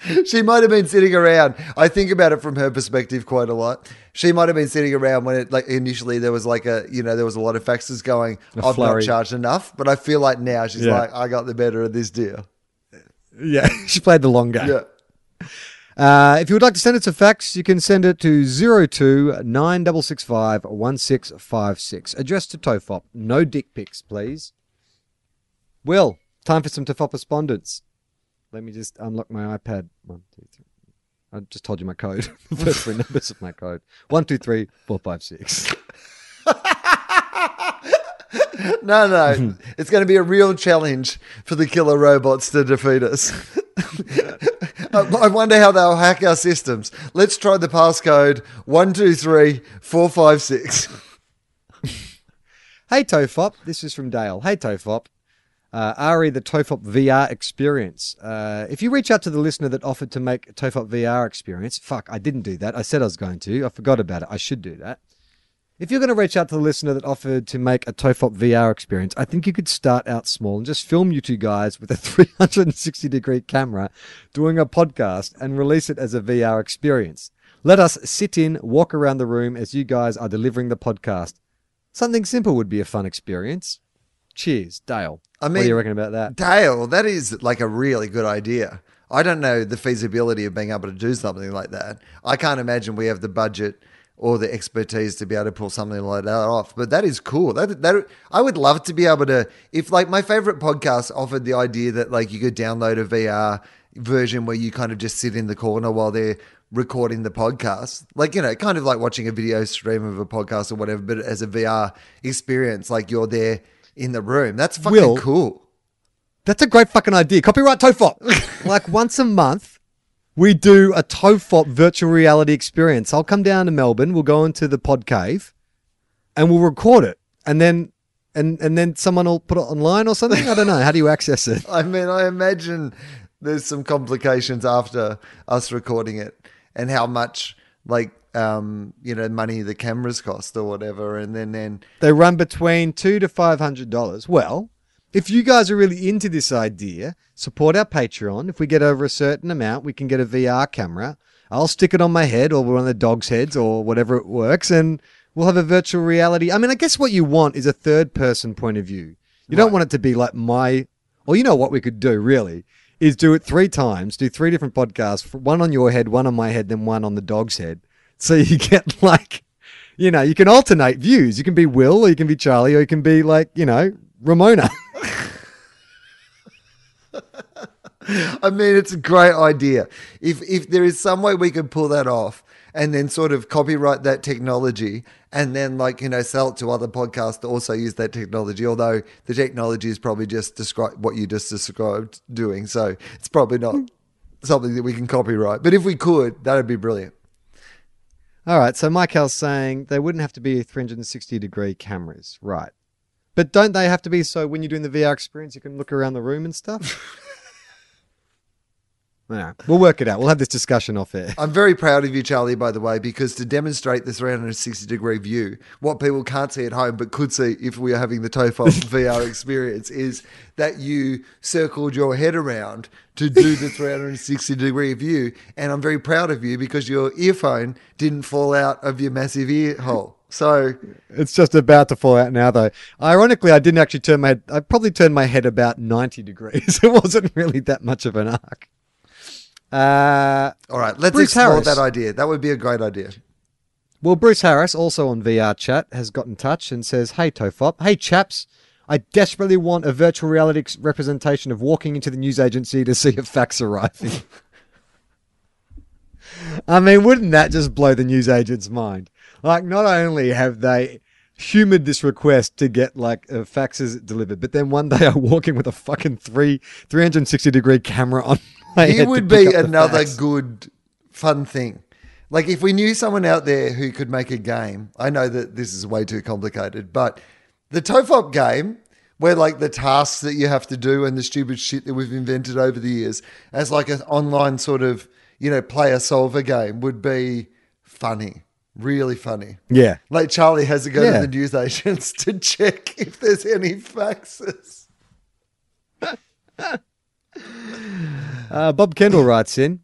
[SPEAKER 2] she might have been sitting around. I think about it from her perspective quite a lot. She might have been sitting around when it like initially there was like a you know there was a lot of faxes going. I've
[SPEAKER 1] flurry.
[SPEAKER 2] not charged enough, but I feel like now she's
[SPEAKER 1] Yeah.
[SPEAKER 2] like I got the better of this deal.
[SPEAKER 1] Yeah, she played the long game.
[SPEAKER 2] Yeah.
[SPEAKER 1] Uh, if you would like to send us a fax, you can send it to 02 9665 1656. Addressed to Tofop. No dick pics, please. Wil, time for some Tofop respondents. Let me just unlock my iPad. One, two, three. I just told you my code. the first three numbers of my code. One, two, three, four, five, six.
[SPEAKER 2] No, no. it's going to be a real challenge for the killer robots to defeat us. I wonder how they'll hack our systems. Let's try the passcode one two three four five six.
[SPEAKER 1] Hey Tofop, this is from Dale. Hey Tofop, uh, Ari the Tofop VR experience. Uh, if you reach out to the listener that offered to make Tofop VR experience, fuck, I didn't do that. I said I was going to. I forgot about it. I should do that. If you're going to reach out to the listener that offered to make a Tofop VR experience, I think you could start out small and just film you two guys with a 360 degree camera doing a podcast and release it as a VR experience. Let us sit in, walk around the room as you guys are delivering the podcast. Something simple would be a fun experience. Cheers, Dale.
[SPEAKER 2] I
[SPEAKER 1] what do you reckon about that?
[SPEAKER 2] Dale, that is like a really good idea. I don't know the feasibility of being able to do something like that. I can't imagine we have the budget or the expertise to be able to pull something like that off. But that is cool. That that I would love to be able to. If like my favorite podcast offered the idea that like you could download a VR version where you kind of just sit in the corner while they're recording the podcast, like you know, kind of like watching a video stream of a podcast or whatever, but as a VR experience, like you're there in the room. That's fucking
[SPEAKER 1] Wil,
[SPEAKER 2] cool.
[SPEAKER 1] That's a great fucking idea. Copyright Tofop. like once a month, we do a Tofop virtual reality experience. I'll come down to Melbourne. We'll go into the pod cave, and we'll record it, and then and and then someone will put it online or something. I don't know. How do you access it?
[SPEAKER 2] I mean, I imagine there's some complications after us recording it and how much like um, you know, money the cameras cost or whatever, and then then
[SPEAKER 1] They run between two to five hundred dollars. Well, if you guys are really into this idea, support our Patreon. If we get over a certain amount, we can get a VR camera. I'll stick it on my head or one of the dog's heads or whatever it works, and we'll have a virtual reality. I mean, I guess what you want is a third person point of view. You don't want it to be like my. Well, you know what we could do really is do it three times, do three different podcasts, one on your head, one on my head, then one on the dog's head. So you get like you know, you can alternate views. You can be Wil, or you can be Charlie, or you can be like, you know, Ramona.
[SPEAKER 2] I mean, it's a great idea. If if there is some way we could pull that off and then sort of copyright that technology and then like you know sell it to other podcasts to also use that technology. Although the technology is probably just describe what you just described doing, so it's probably not hmm. something that we can copyright. But if we could, that'd be brilliant.
[SPEAKER 1] All right, so Michael's saying they wouldn't have to be 360 degree cameras, right? But don't they have to be so when you're doing the VR experience, you can look around the room and stuff? yeah, we'll work it out. We'll have this discussion off air.
[SPEAKER 2] I'm very proud of you, Charlie, by the way, because to demonstrate the 360 degree view, what people can't see at home but could see if we are having the Tofop VR experience is that you circled your head around to do the 360 degree view. And I'm very proud of you because your earphone didn't fall out of your massive ear hole. So,
[SPEAKER 1] It's just about to fall out now, though. Ironically, I didn't actually turn my head. I probably turned my head about 90 degrees. It wasn't really that much of an arc. Uh,
[SPEAKER 2] all right, let's
[SPEAKER 1] Bruce
[SPEAKER 2] explore
[SPEAKER 1] Harris.
[SPEAKER 2] that idea. That would be a great idea.
[SPEAKER 1] Well, Bruce Harris, also on VR chat, has got in touch and says, Hey, Tofop. Hey, chaps. I desperately want a virtual reality representation of walking into the news agency to see a fax arriving. I mean, wouldn't that just blow the news agent's mind? Like, not only have they humored this request to get like uh, faxes delivered, but then one day I'm walking with a fucking three 360 degree camera on my
[SPEAKER 2] He
[SPEAKER 1] head
[SPEAKER 2] would be another good, fun thing. Like if we knew someone out there who could make a game, I know that this is way too complicated, but the Tofop game, where like the tasks that you have to do and the stupid shit that we've invented over the years, as like an online sort of you know player solver game, would be funny, really funny.
[SPEAKER 1] Yeah.
[SPEAKER 2] Like Charlie has to go
[SPEAKER 1] Yeah.
[SPEAKER 2] to the news agents to check if there's any faxes.
[SPEAKER 1] Uh, Bob Kendall writes in,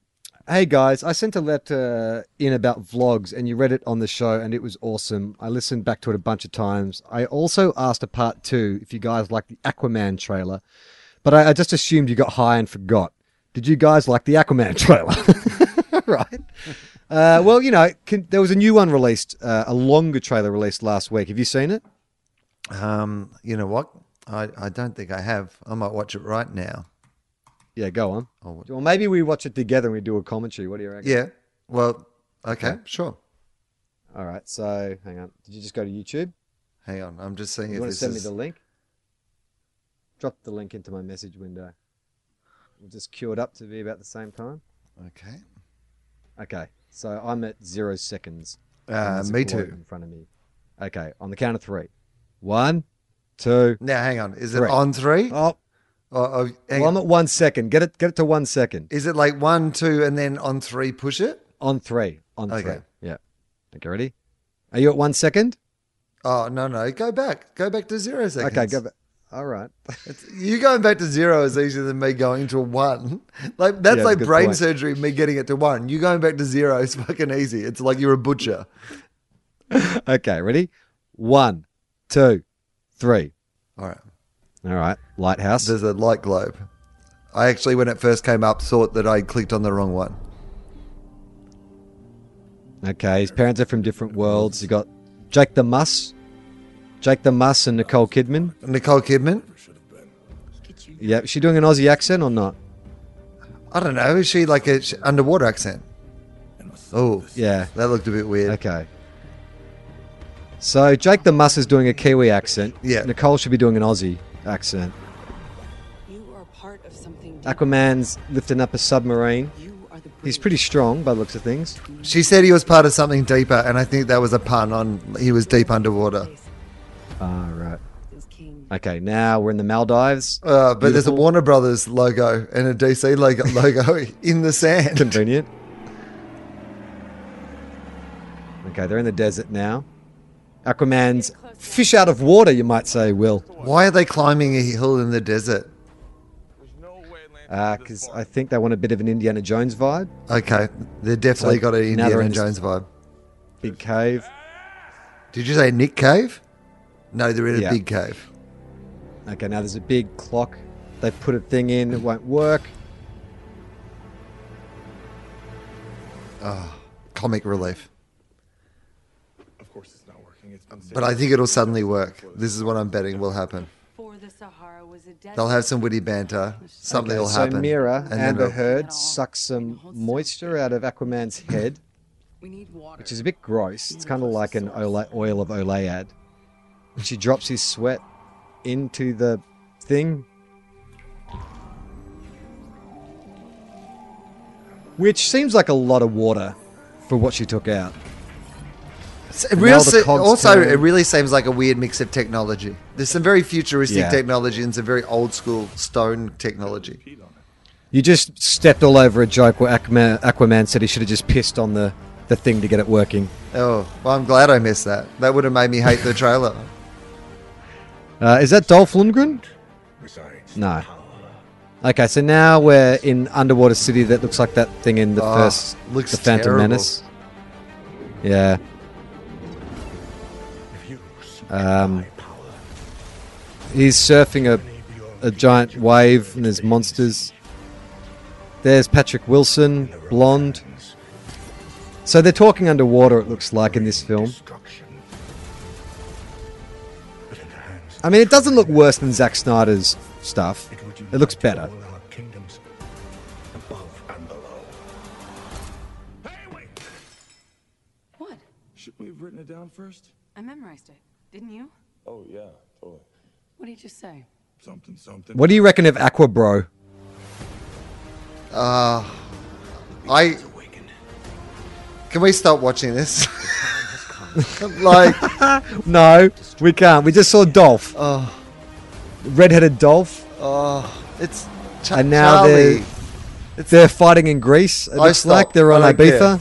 [SPEAKER 1] Hey guys, I sent a letter in about vlogs and you read it on the show and it was awesome. I listened back to it a bunch of times. I also asked a part two if you guys like the Aquaman trailer, but I, I just assumed you got high and forgot. Did you guys like the Aquaman trailer? right. Uh, well, you know, can, there was a new one released, uh, a longer trailer released last week. Have you seen it?
[SPEAKER 2] Um, you know what? I, I don't think I have. I might watch it right now.
[SPEAKER 1] Yeah, go on.
[SPEAKER 2] Oh.
[SPEAKER 1] Well, maybe we watch it together and we do a commentary. What do you reckon?
[SPEAKER 2] Yeah. Well, okay, sure.
[SPEAKER 1] All right. So hang on. Did you just go to YouTube?
[SPEAKER 2] Hang on, I'm just seeing
[SPEAKER 1] You
[SPEAKER 2] if
[SPEAKER 1] want to send me the link? Drop the link into my message window. We'll just queue it up to be about the same time.
[SPEAKER 2] Okay.
[SPEAKER 1] Okay, so I'm at zero seconds.
[SPEAKER 2] Uh, me too.
[SPEAKER 1] In front of me. Okay, on the count of three. One, two.
[SPEAKER 2] Now, hang on. Is it on three?
[SPEAKER 1] Oh,
[SPEAKER 2] Or, or- hang
[SPEAKER 1] well, I'm at one second. Get it. Get it to one second.
[SPEAKER 2] Is it like one, two, and then on three, push it?
[SPEAKER 1] On three. On
[SPEAKER 2] Okay.
[SPEAKER 1] three. Yeah. Okay, ready? Are you at one second?
[SPEAKER 2] Oh no, no, go back. Go back to zero seconds.
[SPEAKER 1] Okay, go back. All right.
[SPEAKER 2] It's, you going back to zero is easier than me going to one. Like that's
[SPEAKER 1] Yeah,
[SPEAKER 2] like brain
[SPEAKER 1] point.
[SPEAKER 2] surgery. Me getting it to one. You going back to zero is fucking easy. It's like you're a butcher.
[SPEAKER 1] okay, ready? One, two, three.
[SPEAKER 2] All right.
[SPEAKER 1] All right. Lighthouse.
[SPEAKER 2] There's a light globe. I actually, when it first came up, thought that I clicked on the wrong one.
[SPEAKER 1] Okay, his parents are from different worlds. You got Jake the Muss, Jake the Muss, and Nicole Kidman.
[SPEAKER 2] Nicole Kidman.
[SPEAKER 1] Yeah, is she doing an Aussie accent or not?
[SPEAKER 2] I don't know. Is she like a sh- underwater accent? Oh,
[SPEAKER 1] Yeah.
[SPEAKER 2] that looked a bit weird.
[SPEAKER 1] Okay. So Jake the Muss is doing a Kiwi accent.
[SPEAKER 2] Yeah.
[SPEAKER 1] Nicole should be doing an Aussie accent.
[SPEAKER 3] You are part of something. deep.
[SPEAKER 1] Aquaman's lifting up a submarine.
[SPEAKER 3] You are the
[SPEAKER 1] He's pretty strong by the looks of things.
[SPEAKER 2] She said he was part of something deeper, and I think that was a pun on he was deep underwater.
[SPEAKER 1] Ah, right. Okay, now we're in the Maldives.
[SPEAKER 2] Uh, but there's a Warner Brothers logo and a DC logo, logo in the sand.
[SPEAKER 1] Convenient. Okay, they're in the desert now. Aquaman's fish out of water, you might say, Wil.
[SPEAKER 2] Why are they climbing a hill in the desert?
[SPEAKER 1] Because Uh, I think they want a bit of an Indiana Jones vibe.
[SPEAKER 2] Okay, they definitely
[SPEAKER 1] So
[SPEAKER 2] got an Indiana
[SPEAKER 1] in-
[SPEAKER 2] Jones vibe.
[SPEAKER 1] Big cave.
[SPEAKER 2] Did you say Nick Cave? No, they're in a big cave.
[SPEAKER 1] Okay, now there's a big clock. They put a thing in, it won't work.
[SPEAKER 2] Oh, Comic relief.
[SPEAKER 4] Of course, it's not working. It's been
[SPEAKER 2] But I think it'll suddenly work. This is what I'm betting will happen.
[SPEAKER 3] For the Sahara was a.
[SPEAKER 2] They'll have some witty banter. Something
[SPEAKER 1] Okay,
[SPEAKER 2] will
[SPEAKER 1] so. Mera,
[SPEAKER 2] and then
[SPEAKER 1] Amber
[SPEAKER 2] it'll-
[SPEAKER 1] Heard sucks some moisture out of Aquaman's head,
[SPEAKER 3] We need water.
[SPEAKER 1] which is a bit gross. It's kind of like an ola- oil of Olayad. And she drops his sweat into the thing. Which seems like a lot of water for what she took out.
[SPEAKER 2] Se- also,
[SPEAKER 1] turn.
[SPEAKER 2] it really seems like a weird mix of technology. There's some very futuristic
[SPEAKER 1] Yeah.
[SPEAKER 2] technology and some very old school stone technology.
[SPEAKER 1] You just stepped all over a joke where Aquaman, Aquaman said he should have just pissed on the, the thing to get it working.
[SPEAKER 2] Oh, well, I'm glad I missed that. That would have made me hate the trailer.
[SPEAKER 1] Uh, is that Dolph Lundgren? No. Okay, so now we're in underwater city that looks like that thing in the
[SPEAKER 2] Oh,
[SPEAKER 1] first,
[SPEAKER 2] looks
[SPEAKER 1] the Phantom
[SPEAKER 2] terrible.
[SPEAKER 1] Menace. Yeah. Um, he's surfing a, a giant wave and there's monsters. There's Patrick Wilson, blonde. So they're talking underwater, it looks like, in this film. I mean, it doesn't look worse than Zack Snyder's stuff.
[SPEAKER 4] it
[SPEAKER 1] It looks better.
[SPEAKER 4] kingdoms above and below. Hey, wait!
[SPEAKER 3] What?
[SPEAKER 4] Should we have written it down first?
[SPEAKER 3] I memorized it. Didn't you?
[SPEAKER 4] Oh yeah, totally.
[SPEAKER 3] What did you just say?
[SPEAKER 4] Something, something.
[SPEAKER 1] What do you reckon of Aqua Bro?
[SPEAKER 2] Uh, I can we stop watching this? like,
[SPEAKER 1] No, we can't. We just saw Dolph.
[SPEAKER 2] oh,
[SPEAKER 1] Redheaded Dolph.
[SPEAKER 2] oh, it's Ch-
[SPEAKER 1] And now
[SPEAKER 2] Charlie.
[SPEAKER 1] They're fighting in Greece. It
[SPEAKER 2] I
[SPEAKER 1] looks like they're on Ibiza.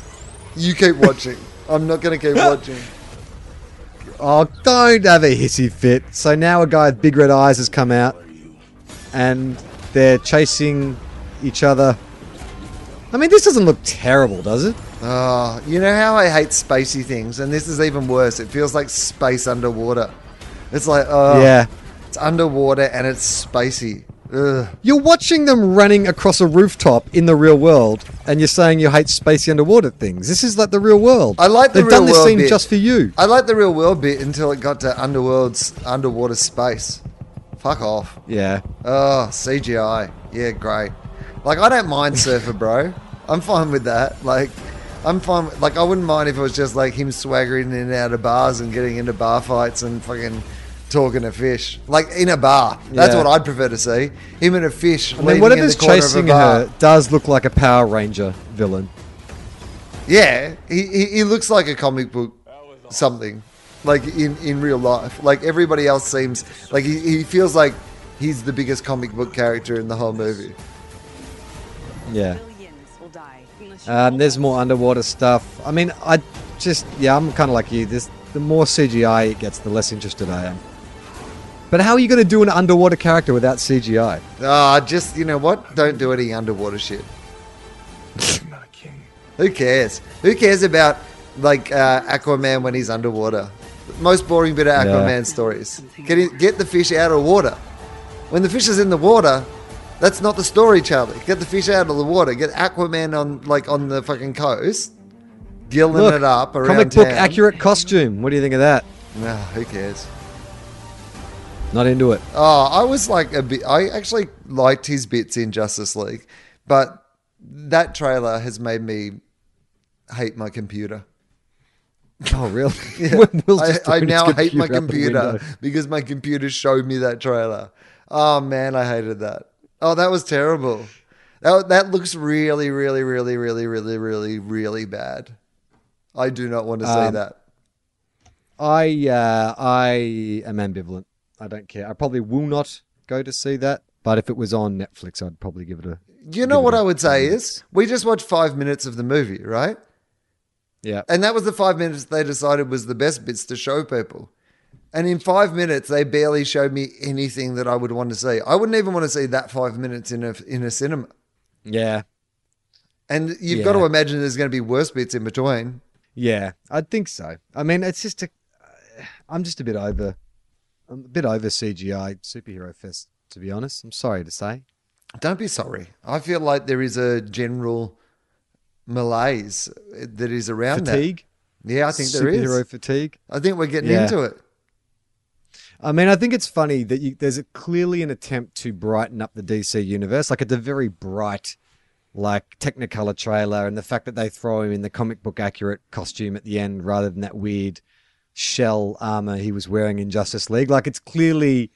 [SPEAKER 2] You keep watching. I'm not going to keep watching.
[SPEAKER 1] Oh, don't have a hissy fit. So now a guy with big red eyes has come out, and they're chasing each other. I mean, this doesn't look terrible, does it?
[SPEAKER 2] Oh, you know how I hate spacey things, and this is even worse. It feels like space underwater. It's like, oh,
[SPEAKER 1] Yeah.
[SPEAKER 2] it's underwater and it's spacey. Ugh.
[SPEAKER 1] You're watching them running across a rooftop in the real world, and you're saying you hate spacey underwater things. This is like the real world.
[SPEAKER 2] I like the
[SPEAKER 1] They've done
[SPEAKER 2] real
[SPEAKER 1] this
[SPEAKER 2] world
[SPEAKER 1] scene
[SPEAKER 2] bit.
[SPEAKER 1] just for you.
[SPEAKER 2] I like the real world bit until it got to underworld's underwater space. Fuck off.
[SPEAKER 1] Yeah.
[SPEAKER 2] Oh, CGI. Yeah, great. Like I don't mind Surfer Bro. I'm fine with that. Like I'm fine. with- Like, I wouldn't mind if it was just like him swaggering in and out of bars and getting into bar fights and fucking talking to fish. Like in a bar. That's
[SPEAKER 1] Yeah.
[SPEAKER 2] what I'd prefer to see. Him and a fish.
[SPEAKER 1] I mean,
[SPEAKER 2] leaning in
[SPEAKER 1] whatever's
[SPEAKER 2] the corner
[SPEAKER 1] chasing
[SPEAKER 2] of a bar.
[SPEAKER 1] her does look like a Power Ranger villain.
[SPEAKER 2] Yeah, he, he, he looks like a comic book something, like in, in real life. Like everybody else seems like he, he feels like he's the biggest comic book character in the whole movie.
[SPEAKER 1] Yeah. Um, there's more underwater stuff. I mean, I just yeah, I'm kind of like you. This the more CGI it gets, the less interested I am. But how are you going to do an underwater character without CGI?
[SPEAKER 2] Ah, just you know what? Don't do any underwater shit.
[SPEAKER 4] I'm not a king.
[SPEAKER 2] Who cares? Who cares about like uh, Aquaman when he's underwater? Most boring bit of. Aquaman stories. Get get the fish out of water. When the fish is in the water, that's not the story, Charlie. Get the fish out of the water. Get Aquaman on like on the fucking coast, gilling
[SPEAKER 1] Look,
[SPEAKER 2] it up around
[SPEAKER 1] comic book accurate costume. What do you think of that?
[SPEAKER 2] Nah, who cares?
[SPEAKER 1] Not into it.
[SPEAKER 2] Oh, I was like a bit. I actually liked his bits in Justice League, but that trailer has made me hate my computer.
[SPEAKER 1] Oh, really?
[SPEAKER 2] Yeah.
[SPEAKER 1] Will's
[SPEAKER 2] I, I now hate my computer because my computer showed me that trailer. Oh man, I hated that. Oh, that was terrible. That that looks really, really, really, really, really, really, really bad. I do not want to see
[SPEAKER 1] Um,
[SPEAKER 2] that.
[SPEAKER 1] I uh, I am ambivalent. I don't care. I probably will not go to see that. But if it was on Netflix, I'd probably give it a.
[SPEAKER 2] You know what I would say is we just watched five minutes of the movie, right?
[SPEAKER 1] Yeah.
[SPEAKER 2] And that was the five minutes they decided was the best bits to show people. And in five minutes, they barely showed me anything that I would want to see. I wouldn't even want to see that five minutes in a in a cinema.
[SPEAKER 1] Yeah.
[SPEAKER 2] And you've got to imagine there's going to be worse bits in between.
[SPEAKER 1] Yeah, I think so. I mean, it's just a. I'm just a bit over. I'm a bit over CGI superhero fest, to be honest. I'm sorry to say.
[SPEAKER 2] Don't be sorry. I feel like there is a general malaise that is around
[SPEAKER 1] Fatigue.
[SPEAKER 2] that. Yeah, I think there is.
[SPEAKER 1] superhero fatigue.
[SPEAKER 2] I think we're getting
[SPEAKER 1] Yeah.
[SPEAKER 2] into it.
[SPEAKER 1] I mean, I think it's funny that you, there's a, clearly an attempt to brighten up the DC universe. Like it's a very bright, like Technicolor trailer, and the fact that they throw him in the comic book accurate costume at the end rather than that weird shell armor he was wearing in Justice League. Like it's clearly,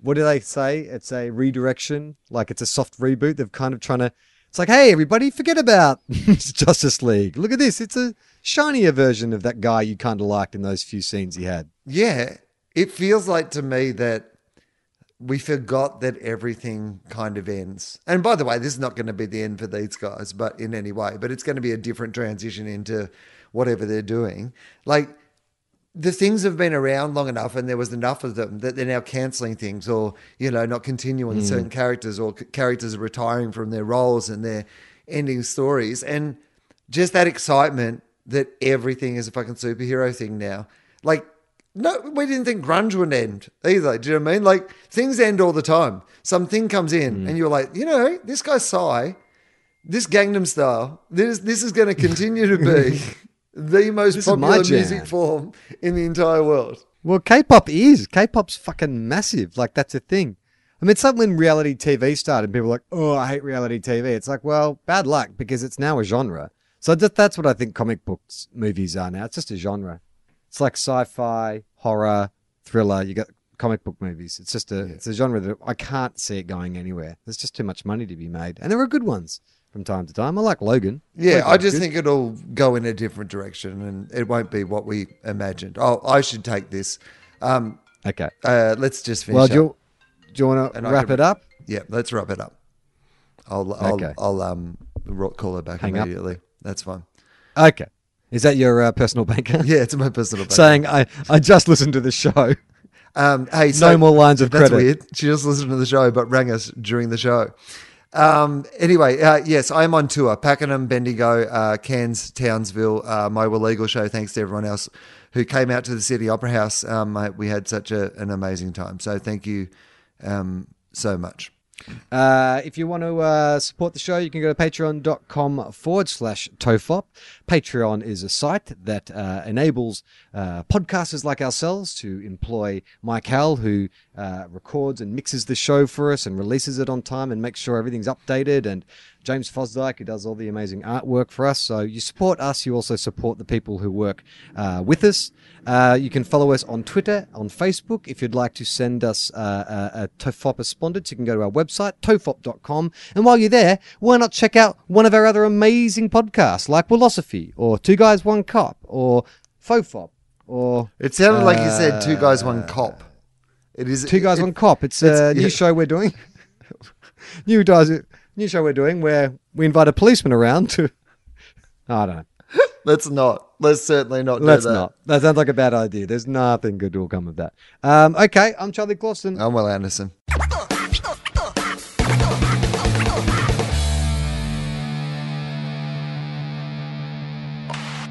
[SPEAKER 1] what do they say? It's a redirection. Like it's a soft reboot. They're kind of trying to. It's like, hey, everybody, forget about Justice League. Look at this. It's a shinier version of that guy you kind of liked in those few scenes he had.
[SPEAKER 2] Yeah, it feels like to me that we forgot that everything kind of ends. And by the way, this is not going to be the end for these guys, but in any way, but it's going to be a different transition into whatever they're doing. Like the things have been around long enough and there was enough of them that they're now canceling things or, you know, not continuing hmm. certain characters or c- characters are retiring from their roles and they're ending stories. And just that excitement that everything is a fucking superhero thing now. Like, no, we didn't think grunge would end either. Do you know what I mean? Like, things end all the time. Something comes in mm. and you're like, you know, this guy Psy, this Gangnam Style, this, this is going to continue to be the most
[SPEAKER 1] This
[SPEAKER 2] popular music form in the entire world.
[SPEAKER 1] Well, K-pop is. K-pop's fucking massive. Like that's a thing. I mean, it's like when reality TV started. People were like, "Oh, I hate reality TV." It's like, well, bad luck because it's now a genre. So that's what I think comic books movies are now. It's just a genre. It's like sci-fi, horror, thriller. You got comic book movies. It's just a it's a genre that I can't see it going anywhere. There's just too much money to be made, and there are good ones from time to time. I like Logan.
[SPEAKER 2] Yeah, I just
[SPEAKER 1] good.
[SPEAKER 2] think it'll go in a different direction and it won't be what we imagined. Oh, I should take this. Um,
[SPEAKER 1] Okay.
[SPEAKER 2] uh, let's just finish
[SPEAKER 1] Well, do you, do you want to wrap
[SPEAKER 2] can-
[SPEAKER 1] it up?
[SPEAKER 2] Yeah, let's wrap it up. I'll I'll,
[SPEAKER 1] Okay.
[SPEAKER 2] I'll um call her back
[SPEAKER 1] Hang up.
[SPEAKER 2] immediately. That's fine.
[SPEAKER 1] Okay. Is that your uh, personal banker?
[SPEAKER 2] Yeah, it's my personal. bank.
[SPEAKER 1] saying I, I just listened to the show.
[SPEAKER 2] Um, hey, so
[SPEAKER 1] no more lines of
[SPEAKER 2] that's
[SPEAKER 1] credit.
[SPEAKER 2] weird. She just listened to the show, but rang us during the show. Um, anyway, uh, yes, I'm on tour. Pakenham, Bendigo, uh, Cairns, Townsville, uh, my Legal show. Thanks to everyone else who came out to the Sydney Opera House. Um, I, we had such a, an amazing time. So thank you um, so much.
[SPEAKER 1] Uh, if you want to uh, support the show, you can go to patreon.com forward slash tofop. Patreon is a site that uh, enables uh, podcasters like ourselves to employ Mike Howell, who uh, records and mixes the show for us and releases it on time and makes sure everything's updated and James Fosdyke, who does all the amazing artwork for us. So you support us, you also support the people who work uh, with us. Uh, you can follow us on Twitter, on Facebook. If you'd like to send us uh, a, a TOFOP correspondence, you can go to our website, tofop.com. And while you're there, why not check out one of our other amazing podcasts like Wilosophy or Two Guys, One Cop or Fofop or
[SPEAKER 2] It sounded like you said two guys, one cop. It is
[SPEAKER 1] Two Guys,
[SPEAKER 2] it-
[SPEAKER 1] One Cop. It's
[SPEAKER 2] it's-
[SPEAKER 1] a new
[SPEAKER 2] yeah.
[SPEAKER 1] show we're doing. new guys, new show we're doing where we invite a policeman around to. I don't know.
[SPEAKER 2] Let's not. Let's certainly not do
[SPEAKER 1] Let's
[SPEAKER 2] that.
[SPEAKER 1] not. That sounds like a bad idea. There's nothing good will come of that. Um, okay, I'm Charlie Clausen.
[SPEAKER 2] I'm Wil Anderson.